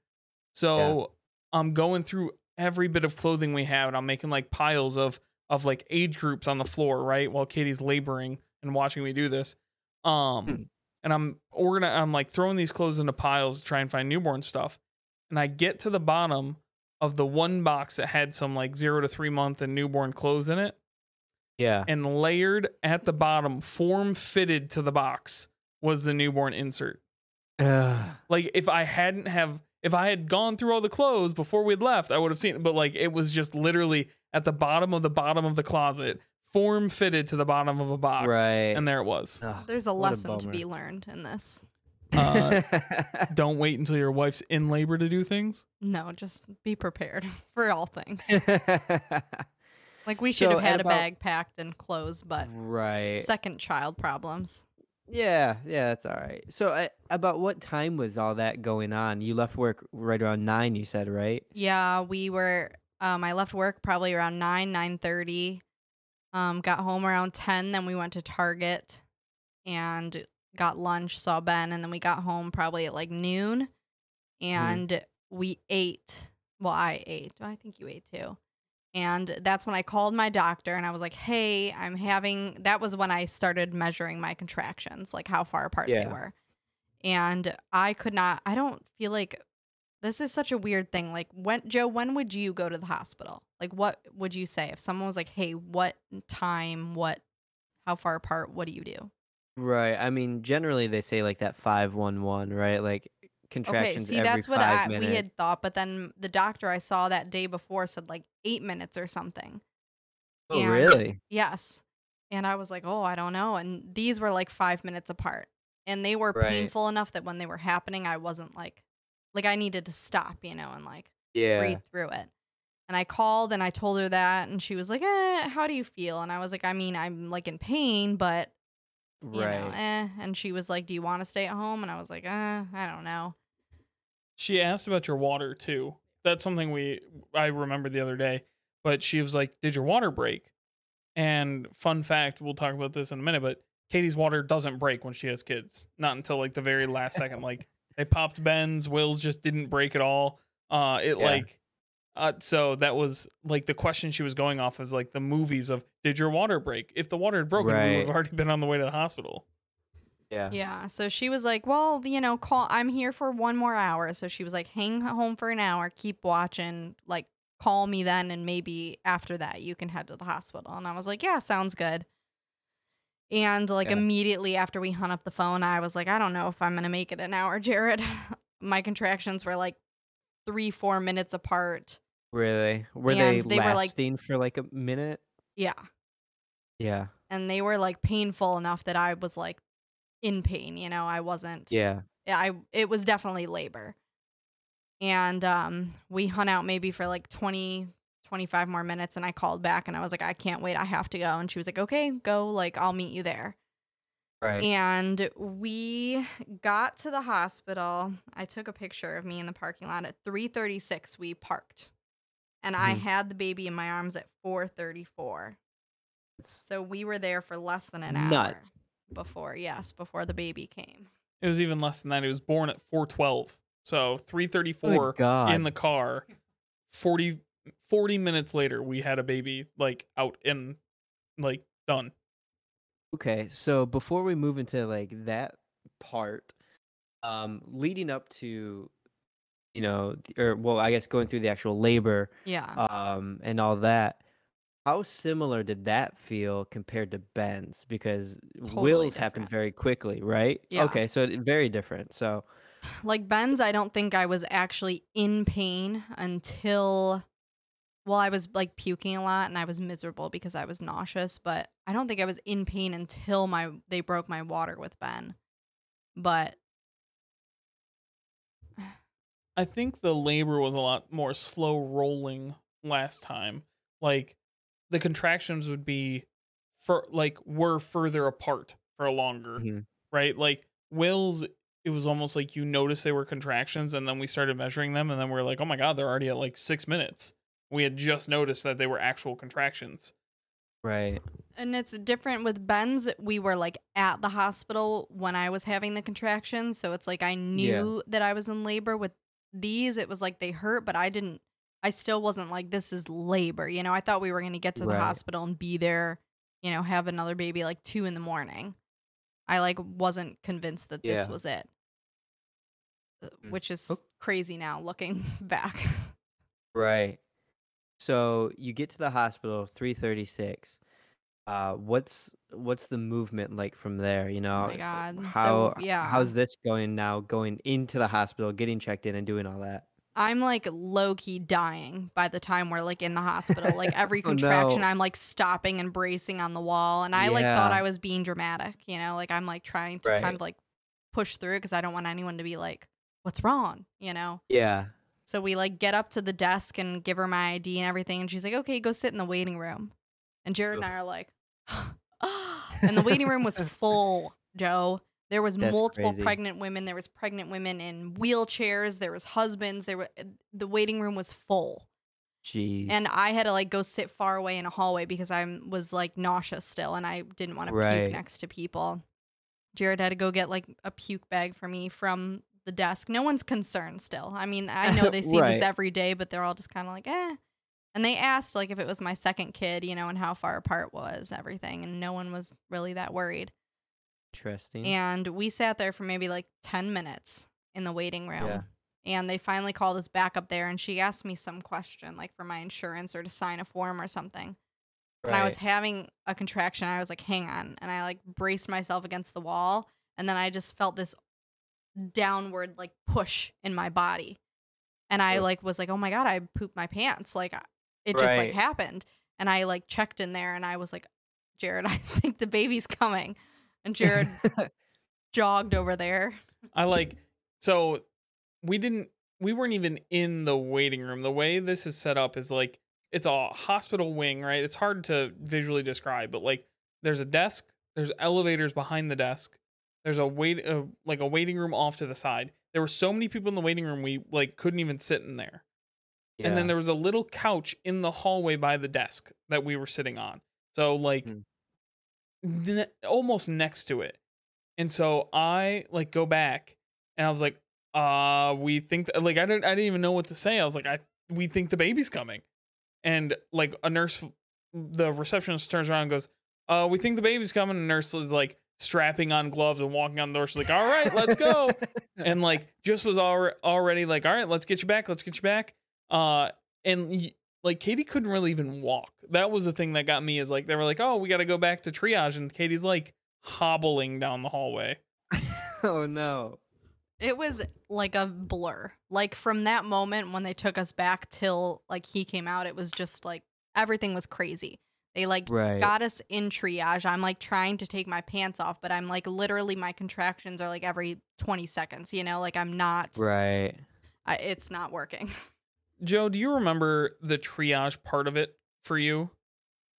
So I'm going through every bit of clothing we have, and I'm making like piles of of like age groups on the floor, right, while Katie's laboring and watching me do this. Um, Hmm. and I'm organi- I'm like throwing these clothes into piles to try and find newborn stuff. And I get to the bottom of the one box that had some like zero to three month and newborn clothes in it, Yeah. and layered at the bottom, form fitted to the box, was the newborn insert. Ugh. Like if I hadn't have if I had gone through all the clothes before we'd left, I would have seen it. But like it was just literally at the bottom of the bottom of the closet, form fitted to the bottom of a box. right. And there it was. Ugh, There's a what lesson to be learned in this. Uh, don't wait until your wife's in labor to do things. No, just be prepared for all things. Like we should So have had a bag packed and clothes, but right. second child problems. Yeah, yeah, that's all right. So, uh, about what time was all that going on? You left work right around nine. You said, right? Yeah, we were. Um, I left work probably around nine nine thirty. Um, got home around ten. Then we went to Target and got lunch. Saw Ben, and then we got home probably at like noon, and we ate. Well, I ate. I think you ate too. And that's when I called my doctor and I was like, "Hey, I'm having." That was when I started measuring my contractions, like how far apart they were. And I could not. I don't feel like this is such a weird thing. Like when Joe, when would you go to the hospital? Like what would you say if someone was like, "Hey, what time? What? How far apart? What do you do?" Right. I mean, generally they say like that five one one, right? Like Okay, see, that's what I, minutes. we had thought, but then the doctor I saw that day before said like eight minutes or something. oh, and- really? Yes. And I was like, oh, I don't know. And these were like five minutes apart. And they were Right. painful enough that when they were happening, I wasn't like, like I needed to stop, you know, and like Yeah. breathe through it. And I called and I told her that. And she was like, eh, how do you feel? And I was like, I mean, I'm like in pain, but, you Right. know, eh. And she was like, do you want to stay at home? And I was like, eh, I don't know. She asked about your water too. That's something we I remember the other day. But she was like, "Did your water break?" And fun fact, we'll talk about this in a minute. But Katie's water doesn't break when she has kids. Not until like the very last second. Like they popped Ben's, Will's just didn't break at all. Uh, it Yeah. like. Uh, so that was like the question she was going off is like the movies of did your water break? If the water had broken, we would have already been on the way to the hospital. Yeah. Yeah. So she was like, well, you know, call, I'm here for one more hour. So she was like, hang home for an hour, keep watching, like, call me then. And maybe after that, you can head to the hospital. And I was like, yeah, sounds good. And like Yeah. immediately after we hung up the phone, I was like, I don't know if I'm going to make it an hour, Jared. My contractions were like three, four minutes apart. Really? Were they, they were, like- lasting for like a minute? Yeah. Yeah. And they were like painful enough that I was like in pain, you know, I wasn't. Yeah. I it was definitely labor. And um we hung out maybe for like 20 25 more minutes and I called back and I was like I can't wait, I have to go and she was like okay, go like I'll meet you there. Right. And we got to the hospital. I took a picture of me in the parking lot at 3:36 we parked. And I Mhm. had the baby in my arms at 4:34. It's So we were there for less than an hour nuts. Before, yes, before the baby came. It was even less than that. It was born at 412. So 334 God. in the car. 40, 40 minutes later, we had a baby like out and like done. Okay, so before we move into like that part, um, leading up to, you know, or well, I guess going through the actual labor, Yeah. um, and all that, how similar did that feel compared to Ben's? Because Totally Will's happened different. very quickly, right? Yeah. Okay, so it, very different. So like Ben's, I don't think I was actually in pain until, well, I was like puking a lot and I was miserable because I was nauseous. But I don't think I was in pain until my they broke my water with Ben. But I think the labor was a lot more slow rolling last time. Like the contractions would be for like were further apart for longer, Mhm. right? Like Will's it was almost like you noticed they were contractions and then we started measuring them and then we're like, "Oh my god, they're already at like 6 minutes." We had just noticed that they were actual contractions. right, and it's different with Ben's. We were like at the hospital when I was having the contractions, so it's like I knew that I was in labor. With these, it was like they hurt, but I didn't. I still wasn't like this is labor. You know, I thought we were gonna get to the Right. hospital and be there. You know, have another baby like two in the morning. I like wasn't convinced that this Yeah. was it. Uh, Mm. Which is Ok- crazy now looking back. Right. So you get to the hospital 336. Uh what's what's the movement like from there, you know? Oh my god. So, yeah. how's this going now going into the hospital, getting checked in and doing all that? I'm like low key dying by the time we're like in the hospital. Like every Oh, no. contraction, I'm like stopping and bracing on the wall. And I like thought I was being dramatic, you know, like I'm like trying to Right. kind of like push through because I don't want anyone to be like, what's wrong, you know? Yeah. So we like get up to the desk and give her my ID and everything. And she's like, okay, go sit in the waiting room. And Jared and I are like, and the waiting room was full, Joe. There was That's multiple crazy. pregnant women. There was pregnant women in wheelchairs. There was husbands. There were the waiting room was full, Jeez. and I had to like go sit far away in a hallway because I was like nauseous still, and I didn't want to puke next to people. Jared had to go get like a puke bag for me from the desk. No one's concerned still. I mean, I know they see Right. this every day, but they're all just kind of like, eh. And they asked like if it was my second kid, you know, and how far apart was everything, and no one was really that worried. Interesting. And we sat there for maybe like 10 minutes in the waiting room. Yeah. And they finally called us back up there and she asked me some question, like for my insurance or to sign a form or something. And I was having a contraction. I was like, hang on. And I like braced myself against the wall. And then I just felt this downward like push in my body. And I like was like, oh my God, I pooped my pants. Like it just like happened. And I like checked in there and I was like, Jared, I think the baby's coming. And Jared jogged over there. I like so we didn't we weren't even in the waiting room. The way this is set up is like it's a hospital wing, right? It's hard to visually describe, but like there's a desk, there's elevators behind the desk. There's a wait uh, like a waiting room off to the side. There were so many people in the waiting room we like couldn't even sit in there. And then there was a little couch in the hallway by the desk that we were sitting on. So like Hmm. Almost next to it. And so I like go back and I was like, uh, we think th- like I didn't I didn't even know what to say. I was like, I we think the baby's coming. And like a nurse the receptionist turns around and goes, uh, we think the baby's coming. And the nurse is like strapping on gloves and walking on the door. She's like, All right, let's go. and like just was al- already like, All right, let's get you back, let's get you back. Uh and like Katie couldn't really even walk. That was the thing that got me is like they were like, "Oh, we got to go back to triage," and Katie's like hobbling down the hallway. oh no. It was like a blur. Like from that moment when they took us back till like he came out, it was just like everything was crazy. They like Right. got us in triage. I'm like trying to take my pants off, but I'm like literally my contractions are like every 20 seconds, you know, like I'm not Right. I, it's not working. Joe, do you remember the triage part of it for you?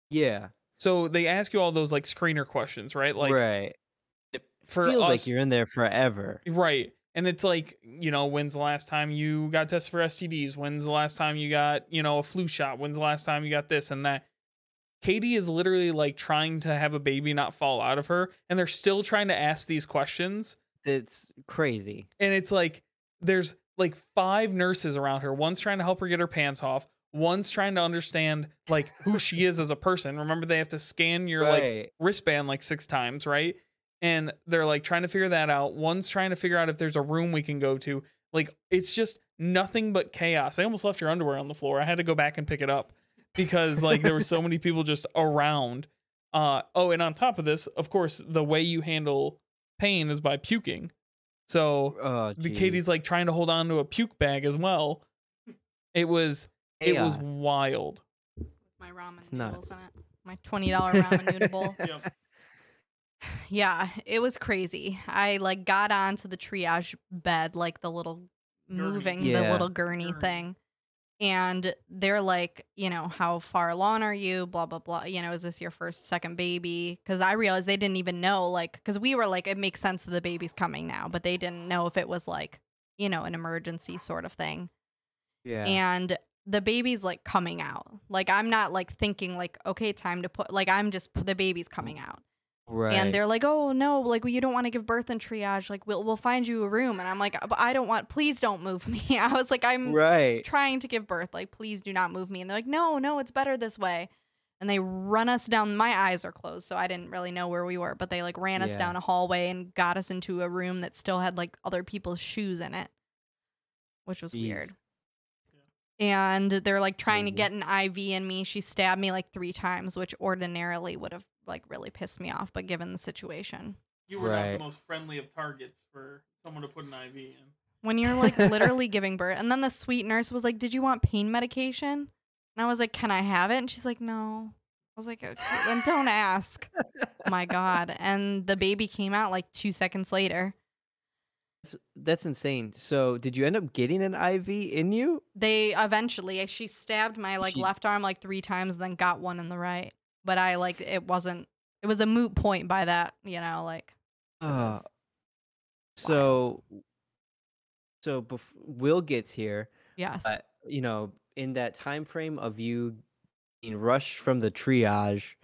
Yeah. So they ask you all those like screener questions, right? Like right. It for feels us, like you're in there forever. right? And it's like, you know, when's the last time you got tested for STDs? When's the last time you got, you know, a flu shot? When's the last time you got this and that? Katie is literally like trying to have a baby not fall out of her, and they're still trying to ask these questions. It's crazy. and it's like there's like five nurses around her. One's trying to help her get her pants off. One's trying to understand like who she is as a person. Remember, they have to scan your like wristband like six times, right? And they're like trying to figure that out. One's trying to figure out if there's a room we can go to. Like it's just nothing but chaos. I almost left your underwear on the floor. I had to go back and pick it up because like there were so many people just around. Uh oh, and on top of this, of course, the way you handle pain is by puking. So oh, the geez. Katie's like trying to hold on to a puke bag as well. It was it was Chaos. wild. My ramen It's noodles nuts. in it. My $20 ramen noodle bowl. Yeah, it was crazy. I like got onto the triage bed, like the little Gurney. moving, the little gurney Gurney. thing. And they're like, you know, how far along are you? Blah, blah, blah. You know, is this your first, second baby? Because I realized they didn't even know, like, because we were like, it makes sense that the baby's coming now, but they didn't know if it was like, you know, an emergency sort of thing Yeah. and the baby's like coming out. Like I'm not like thinking like okay, time to put like I'm just the baby's coming out. Right. And they're like, "Oh no, like well, you don't want to give birth in triage. Like we'll we'll find you a room." And I'm like, I don't want please don't move me." I was like, "I'm right. trying to give birth. Like please do not move me." And they're like, "No, no, it's better this way." and they run us down. My eyes are closed, so I didn't really know where we were, but they like ran us Yeah. down a hallway and got us into a room that still had like other people's shoes in it, which was Jeez. weird. And they're like trying to get an IV in me. She stabbed me like three times, which ordinarily would have like really pissed me off, but given the situation. You were not Right. the most friendly of targets for someone to put an IV in. when you're like literally giving birth. And then the sweet nurse was like, Did you want pain medication? And I was like, Can I have it? And she's like, No. I was like, Okay, then don't ask. Oh my God. And the baby came out like two seconds later. S- That's insane. So, did you end up getting an IV in you? They eventually, she stabbed my like She- left arm like three times, and then got one in the right. But I like, it wasn't, it was a moot point by that, you know, like, Uh, so, so bef- Will gets here. yes. Uh, you know, in that time frame of you being rushed from the triage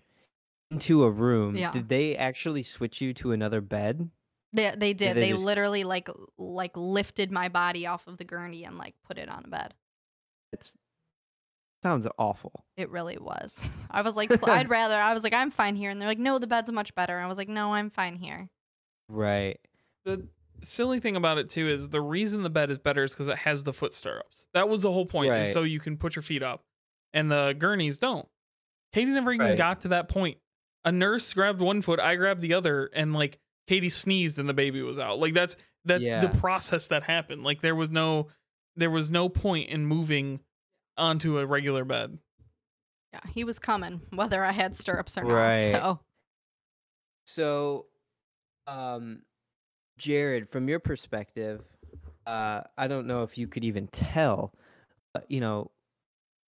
into a room, Yeah. did they actually switch you to another bed? They, they did. they They, just- literally like like lifted my body off of the gurney and like put it on a bed. It's sounds awful. It really was. I was like, I'd rather. I was like, I'm fine here, and they're like, no, the bed's much better. I was like, no, I'm fine here. Right. The silly thing about it too is the reason the bed is better is because it has the foot stirrups. That was the whole point, is Right. so you can put your feet up, and the gurneys don't. Katie never even Right. got to that point. A nurse grabbed one foot, I grabbed the other, and like Katie sneezed and the baby was out. Like that's that's Yeah. the process that happened. Like there was no there was no point in moving onto a regular bed. Yeah, he was coming, whether I had stirrups or Right. not. So So, um, Jared, from your perspective, uh, I don't know if you could even tell, but you know,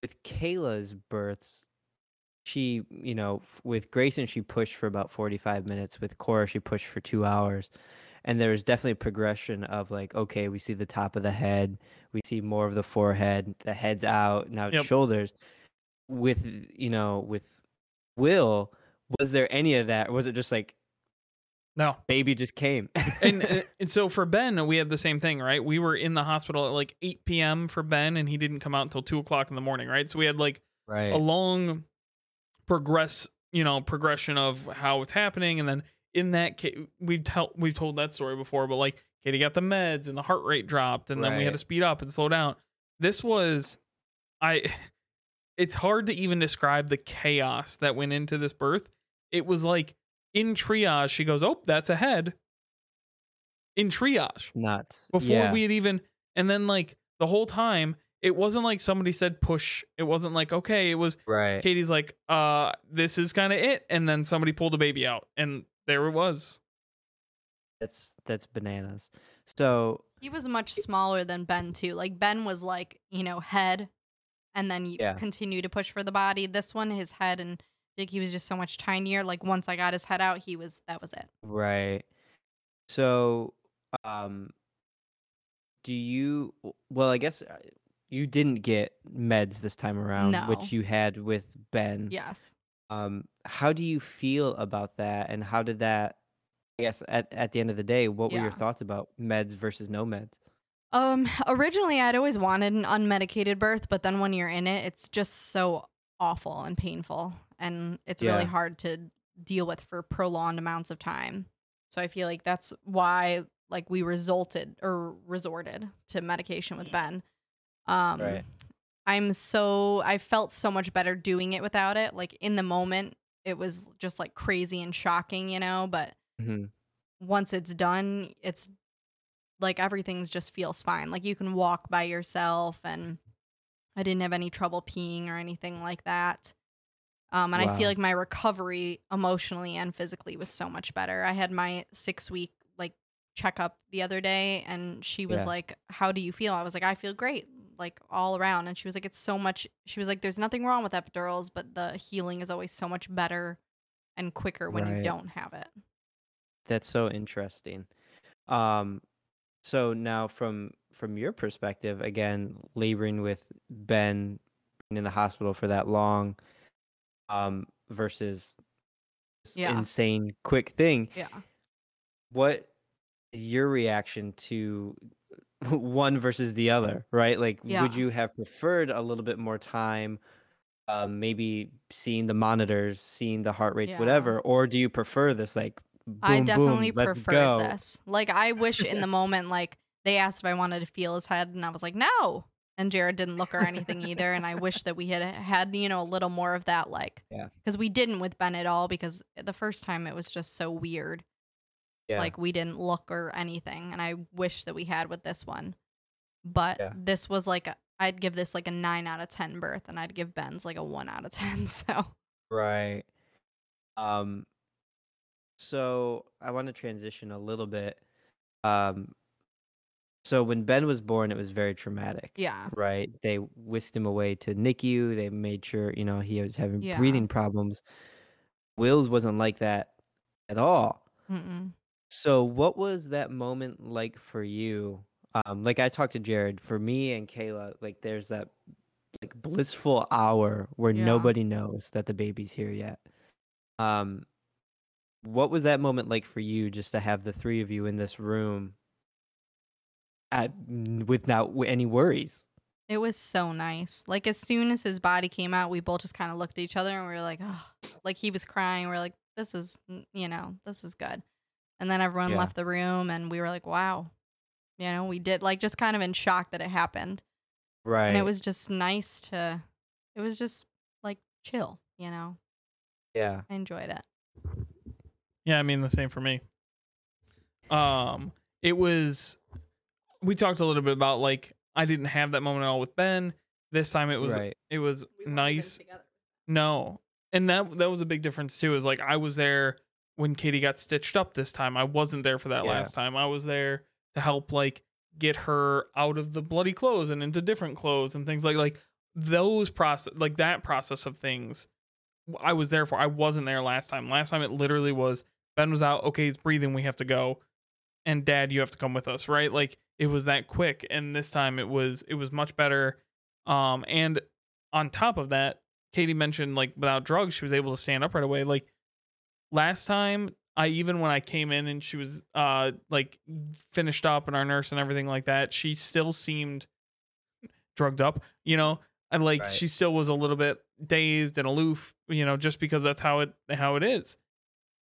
with Kayla's births, she, you know, f- with Grayson, she pushed for about 45 minutes. With Cora, she pushed for two hours. And there was definitely progression of like, okay, we see the top of the head, we see more of the forehead, the head's out, now Yep. shoulders. With, you know, with Will, was there any of that? Or was it just like, No. baby just came? and, uh, and so for Ben, we had the same thing, right? We were in the hospital at like 8 p.m. for Ben, and he didn't come out until 2 o'clock in the morning, right? So we had like right. a long progress, you know, progression of how it's happening, and then in that case, we've tell we've told that story before, but like Katie got the meds and the heart rate dropped, and then we had to speed up and slow down. This was, I, it's hard to even describe the chaos that went into this birth. It was like in triage, she goes, "Oh, that's a head." In triage, nuts. before yeah. we had even and then like the whole time it wasn't like somebody said push it wasn't like okay it was right. katie's like uh this is kind of it and then somebody pulled a baby out and there it was That's that's bananas. So he was much smaller than Ben too. Like Ben was like, you know, head, and then you Yeah. continue to push for the body. This one, his head, and like he was just so much tinier. Like once I got his head out, he was that was it. right. So um do you well I guess uh, you didn't get meds this time around No. which you had with Ben. Yes. Um how do you feel about that and how did that I guess at, at the end of the day what were your thoughts about meds versus no meds? Um, originally I'd always wanted an unmedicated birth, but then when you're in it, it's just so awful and painful, and it's really hard to deal with for prolonged amounts of time. So I feel like that's why like we resulted or resorted to medication with Ben. Um, Right. I'm so I felt so much better doing it without it. Like in the moment, it was just like crazy and shocking, you know. But Mhm. once it's done, it's like everything's just feels fine. Like you can walk by yourself and I didn't have any trouble peeing or anything like that. Um, and I feel like my recovery emotionally and physically was so much better. I had my six week like checkup the other day and she was Yeah. like, How do you feel? I was like, I feel great, like all around. And she was like, It's so much she was like, There's nothing wrong with epidurals, but the healing is always so much better and quicker when you don't have it. That's so interesting. Um, so now from from your perspective, again, laboring with Ben being in the hospital for that long, um, versus Yeah. insane quick thing, Yeah. what is your reaction to one versus the other? Right? Like, Yeah. would you have preferred a little bit more time um, maybe seeing the monitors, seeing the heart rates, Yeah. whatever, or do you prefer this like? Boom, I definitely boom, go? this. Like I wish in the moment, like they asked if I wanted to feel his head, and I was like, no. And Jared didn't look or anything either. And I wish that we had had you know a little more of that, like Yeah. because we didn't with Ben at all. Because the first time it was just so weird. Yeah. Like we didn't look or anything, and I wish that we had with this one. But Yeah. this was like a, I'd give this like a nine out of ten birth, and I'd give Ben's like a one out of ten. So Right. Um so I want to transition a little bit. Um so when Ben was born it was very traumatic. yeah, Right? They whisked him away to NICU. They made sure, you know, he was having Yeah. breathing problems. Will's wasn't like that at all. Mm-mm. So what was that moment like for you? Um like I talked to Jared, for me and Kayla, like there's that like blissful hour where Yeah. nobody knows that the baby's here yet. Um what was that moment like for you just to have the three of you in this room at without any worries? It was so nice. Like as soon as his body came out, we both just kind of looked at each other and we were like, oh, like he was crying. We are like, this is, you know, this is good. And then everyone Yeah. left the room and we were like, wow, you know, we did like just kind of in shock that it happened. Right. And it was just nice to, it was just like chill, you know, yeah. I enjoyed it. Yeah, I mean the same for me. Um, it was. We talked a little bit about like I didn't have that moment at all with Ben. This time it was right. it was nice. No, and that that was a big difference too. Is like I was there when Katie got stitched up this time. I wasn't there for that Yeah. last time. I was there to help like get her out of the bloody clothes and into different clothes and things like like those process like that process of things. I was there for. I wasn't there last time. Last time it literally was Ben was out. Okay, he's breathing. We have to go. And Dad, you have to come with us, right? Like it was that quick. And this time it was it was much better. Um, and on top of that, Katie mentioned like without drugs, she was able to stand up right away. Like last time, I even when I came in and she was uh like finished up and our nurse and everything like that, she still seemed drugged up, you know. And like Right. she still was a little bit dazed and aloof, you know, just because that's how it how it is.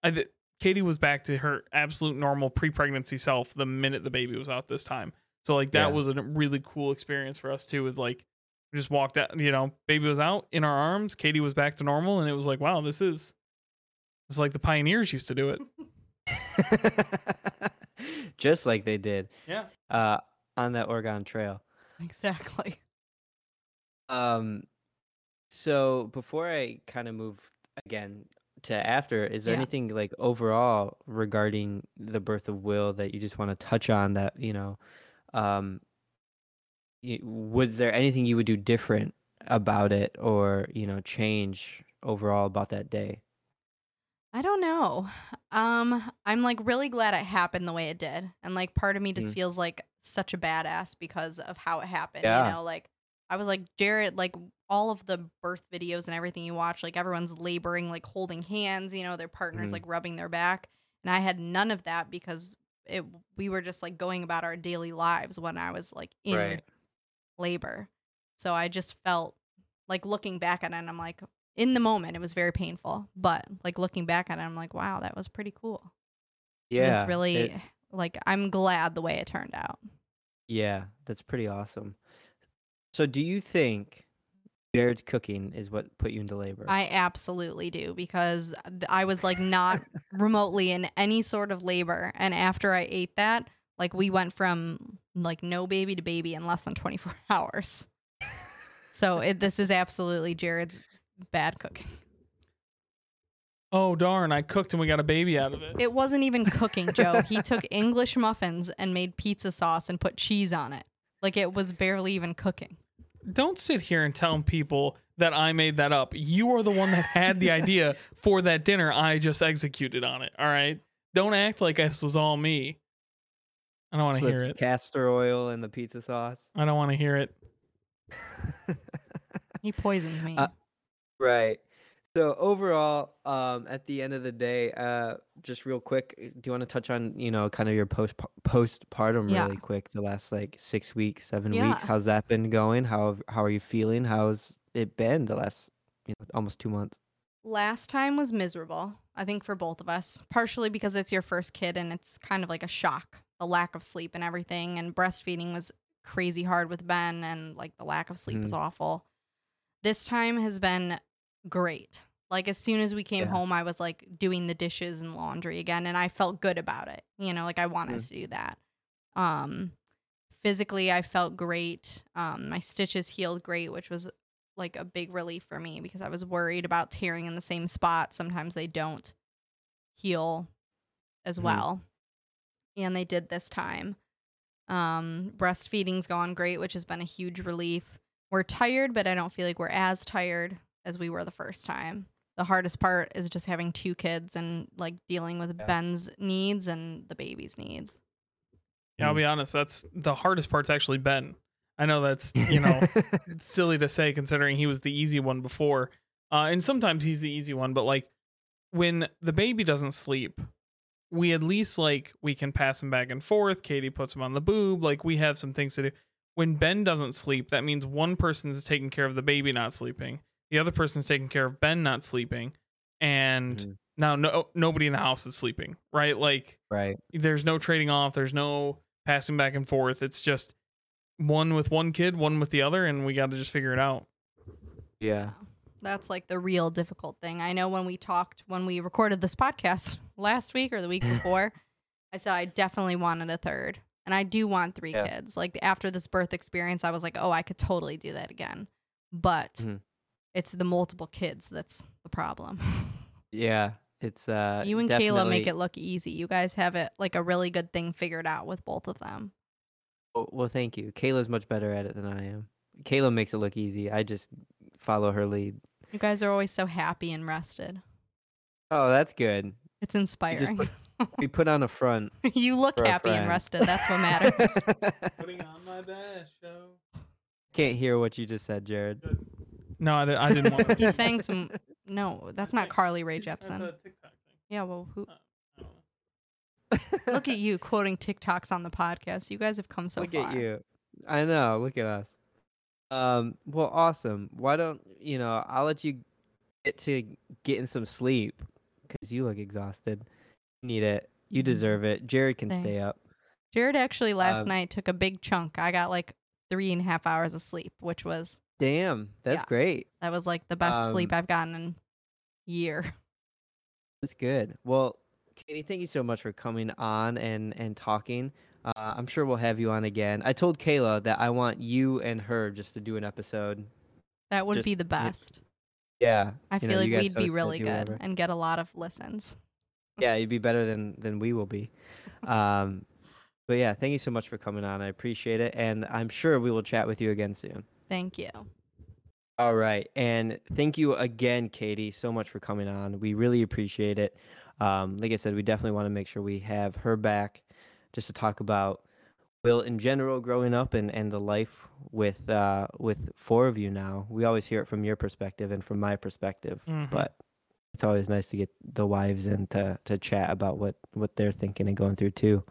I th- Katie was back to her absolute normal pre-pregnancy self the minute the baby was out this time. So like that Yeah. was a really cool experience for us too. Is like we just walked out, you know, baby was out in our arms, Katie was back to normal, and it was like, wow, this is it's like the pioneers used to do it. Just like they did Yeah. uh on that Oregon Trail. Exactly. Um, so before I kind of move again to after, is there Yeah. anything like overall regarding the birth of Will that you just want to touch on that, you know, um, was there anything you would do different about it or, you know, change overall about that day? I don't know. Um, I'm like really glad it happened the way it did. And like part of me just Mm. feels like such a badass because of how it happened. Yeah. You know, like I was like, Jared, like all of the birth videos and everything you watch, like everyone's laboring, like holding hands, you know, their partners Mhm. like rubbing their back. And I had none of that because it we were just like going about our daily lives when I was like in Right. labor. So I just felt like looking back at it, and I'm like, in the moment, it was very painful. But like looking back at it, I'm like, wow, that was pretty cool. Yeah. it's really it- like I'm glad the way it turned out. yeah, that's pretty awesome. So do you think Jared's cooking is what put you into labor? I absolutely do because I was like not remotely in any sort of labor, and after I ate that, like we went from like no baby to baby in less than 24 hours. So it, this is absolutely Jared's bad cooking. Oh darn, I cooked and we got a baby out of it. It wasn't even cooking, Joe. He took English muffins and made pizza sauce and put cheese on it. Like it was barely even cooking. Don't sit here and tell people that I made that up. You are the one that had the idea for that dinner. I just executed on it. All right. Don't act like this was all me. I don't want to Slipped hear it. castor oil in the pizza sauce. I don't want to hear it. He poisoned me. Uh, Right. So overall, um, at the end of the day, uh, just real quick, uh, do you want to touch on, you know, kind of your post postpartum Yeah. really quick? The last like six weeks, seven Yeah. weeks. How's that been going? How how are you feeling? How's it been the last you know, almost two months. Last time was miserable, I think, for both of us, partially because it's your first kid and it's kind of like a shock, the lack of sleep and everything. And breastfeeding was crazy hard with Ben, and like the lack of sleep was awful. This time has been great. Like, as soon as we came Yeah. home, I was like doing the dishes and laundry again, and I felt good about it. You know, like I wanted Mhm. to do that. Um, physically, I felt great. Um, my stitches healed great, which was like a big relief for me because I was worried about tearing in the same spot. Sometimes they don't heal as Mhm. well. And they did this time. Um, breastfeeding's gone great, which has been a huge relief. We're tired, but I don't feel like we're as tired as we were the first time. The hardest part is just having two kids and like dealing with Yeah. Ben's needs and the baby's needs. Yeah, I'll Mm. be honest. That's the hardest part's actually Ben. I know that's you know silly to say considering he was the easy one before, uh, and sometimes he's the easy one. But like when the baby doesn't sleep, we at least like we can pass him back and forth. Katie puts him on the boob. Like we have some things to do. When Ben doesn't sleep, that means one person's taking care of the baby not sleeping, the other person's taking care of Ben not sleeping, and Mhm. now no nobody in the house is sleeping. Right? Like right. there's no trading off there's no passing back and forth it's just one with one kid one with the other and we got to just figure it out Yeah. That's like the real difficult thing. I know when we talked, when we recorded this podcast last week or the week before, I said I definitely wanted a third. And I do want three Yeah. kids. Like after this birth experience, I was like, oh, I could totally do that again. But Mhm. it's the multiple kids that's the problem. Yeah. It's uh you and Kayla make it look easy. You guys have it like a really good thing figured out with both of them. Well, well, thank you. Kayla's much better at it than I am. Kayla makes it look easy. I just follow her lead. You guys are always so happy and rested. Oh, that's good. It's inspiring. We put on a front. you look happy and rested. That's what matters. putting on my best show Can't hear what you just said, Jared. no i, did, I didn't want to He's saying some. No, that's not like- Carly Rae that's Jepsen. a tiktok thing Yeah, well, who? I. Look at you quoting TikToks on the podcast. You guys have come so look far. at you. I know. Look at us. Um. Well, awesome. Why don't you know? I'll let you get to getting some sleep because you look exhausted. You need it. You Mhm. deserve it. Jared can Thanks. stay up. Jared actually last Um, night took a big chunk. I got like three and a half hours of sleep, which was Damn, that's Yeah. great. that was like the best sleep Um, I've gotten in year. That's good. Well, Katie, thank you so much for coming on and and talking. Uh, I'm sure we'll have you on again. I told Kayla that I want you and her just to do an episode. That would be the best. Yeah, I feel know, like we'd be really good whatever. and get a lot of listens. Yeah, you'd be better than than we will be. Um, but yeah, thank you so much for coming on. I appreciate it, and I'm sure we will chat with you again soon. Thank you. All right, and thank you again, Katie, so much for coming on. We really appreciate it. Um, like I said, we definitely want to make sure we have her back just to talk about Will in general growing up and, and the life with uh, with four of you now. We always hear it from your perspective and from my perspective, Mhm. but it's always nice to get the wives in to, to chat about what, what they're thinking and going through too.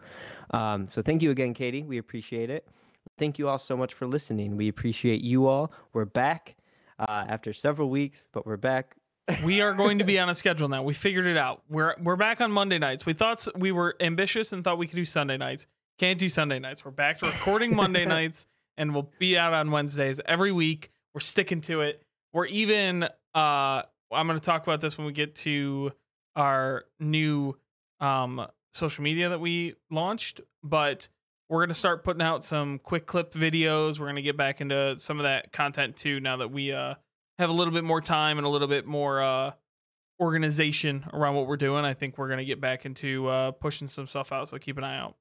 Um, so thank you again, Katie. We appreciate it. Thank you all so much for listening. We appreciate you all. We're back uh, after several weeks, but we're back. we are going to be on a schedule now. We figured it out. We're we're back on Monday nights. We thought we were ambitious and thought we could do Sunday nights. Can't do Sunday nights. We're back to recording Monday nights, and we'll be out on Wednesdays every week. We're sticking to it. We're even. Uh, I'm going to talk about this when we get to our new um, social media that we launched, but we're going to start putting out some quick clip videos. We're going to get back into some of that content too now that we uh have a little bit more time and a little bit more uh, organization around what we're doing, I think we're going to get back into uh, pushing some stuff out. So keep an eye out.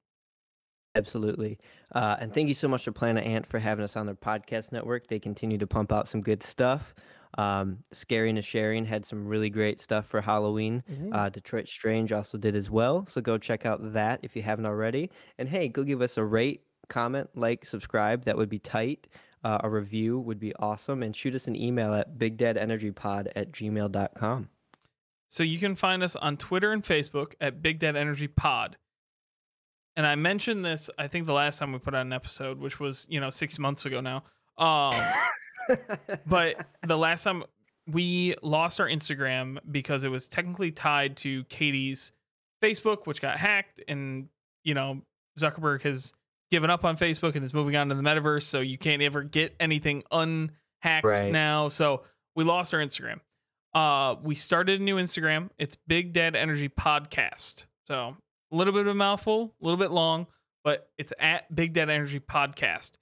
Absolutely. Uh, and thank you so much to Planet Ant for having us on their podcast network. They continue to pump out some good stuff. Um, Scaring and Sharing had some really great stuff for Halloween. Uh, Detroit Strange also did as well. So go check out that if you haven't already. And hey, go give us a rate, comment, like, subscribe. That would be tight. Uh, a review would be awesome. And shoot us an email at bigdadenergypod at gmail.com. So you can find us on Twitter and Facebook at Big Dad Energy Pod. And I mentioned this, I think the last time we put out an episode, which was, you know, six months ago now. Um, but the last time we lost our Instagram because it was technically tied to Katie's Facebook, which got hacked, and you know Zuckerberg has given up on Facebook and is moving on to the metaverse, so you can't ever get anything unhacked Right. now. So we lost our Instagram. Uh, we started a new Instagram. It's Big Dad Energy Podcast. So a little bit of a mouthful, a little bit long, but it's at Big Dad Energy Podcast.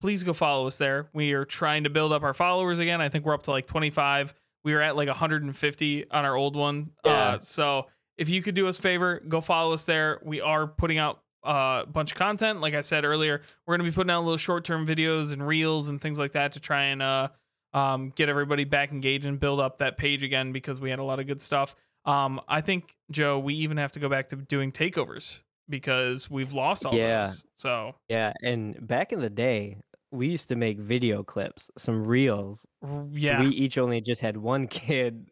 Please go follow us there. We are trying to build up our followers again. I think we're up to like 25. We were at like 150 on our old one. Yeah. Uh, so if you could do us a favor, go follow us there. We are putting out uh, a bunch of content. Like I said earlier, we're going to be putting out little short term videos and reels and things like that to try and uh, um, get everybody back engaged and build up that page again because we had a lot of good stuff. Um, I think, Joe, we even have to go back to doing takeovers because we've lost all Yeah. those. So, Yeah, and back in the day, we used to make video clips, some reels. yeah. We each only just had one kid.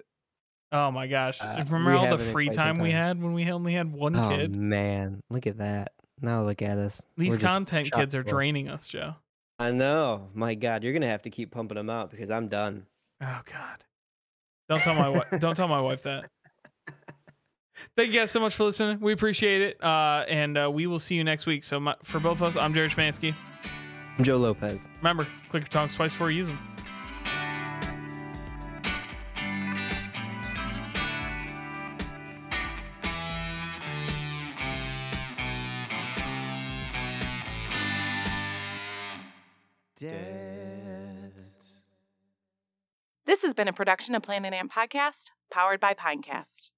oh my gosh. Uh, Remember all the free time we had when we only had one oh kid? man, look at that. Now look at us. These We're content kids are draining us, Joe. I know. My God, you're gonna have to keep pumping them out because I'm done. Oh God! Don't tell my wife. don't tell my wife that. Thank you guys so much for listening. We appreciate it, uh, and uh, we will see you next week. So my, for both of us, I'm Jared Schmansky. I'm Joe Lopez. Remember, click your tongues twice before you use them. This has been a production of Planet Amp Podcast, powered by Pinecast.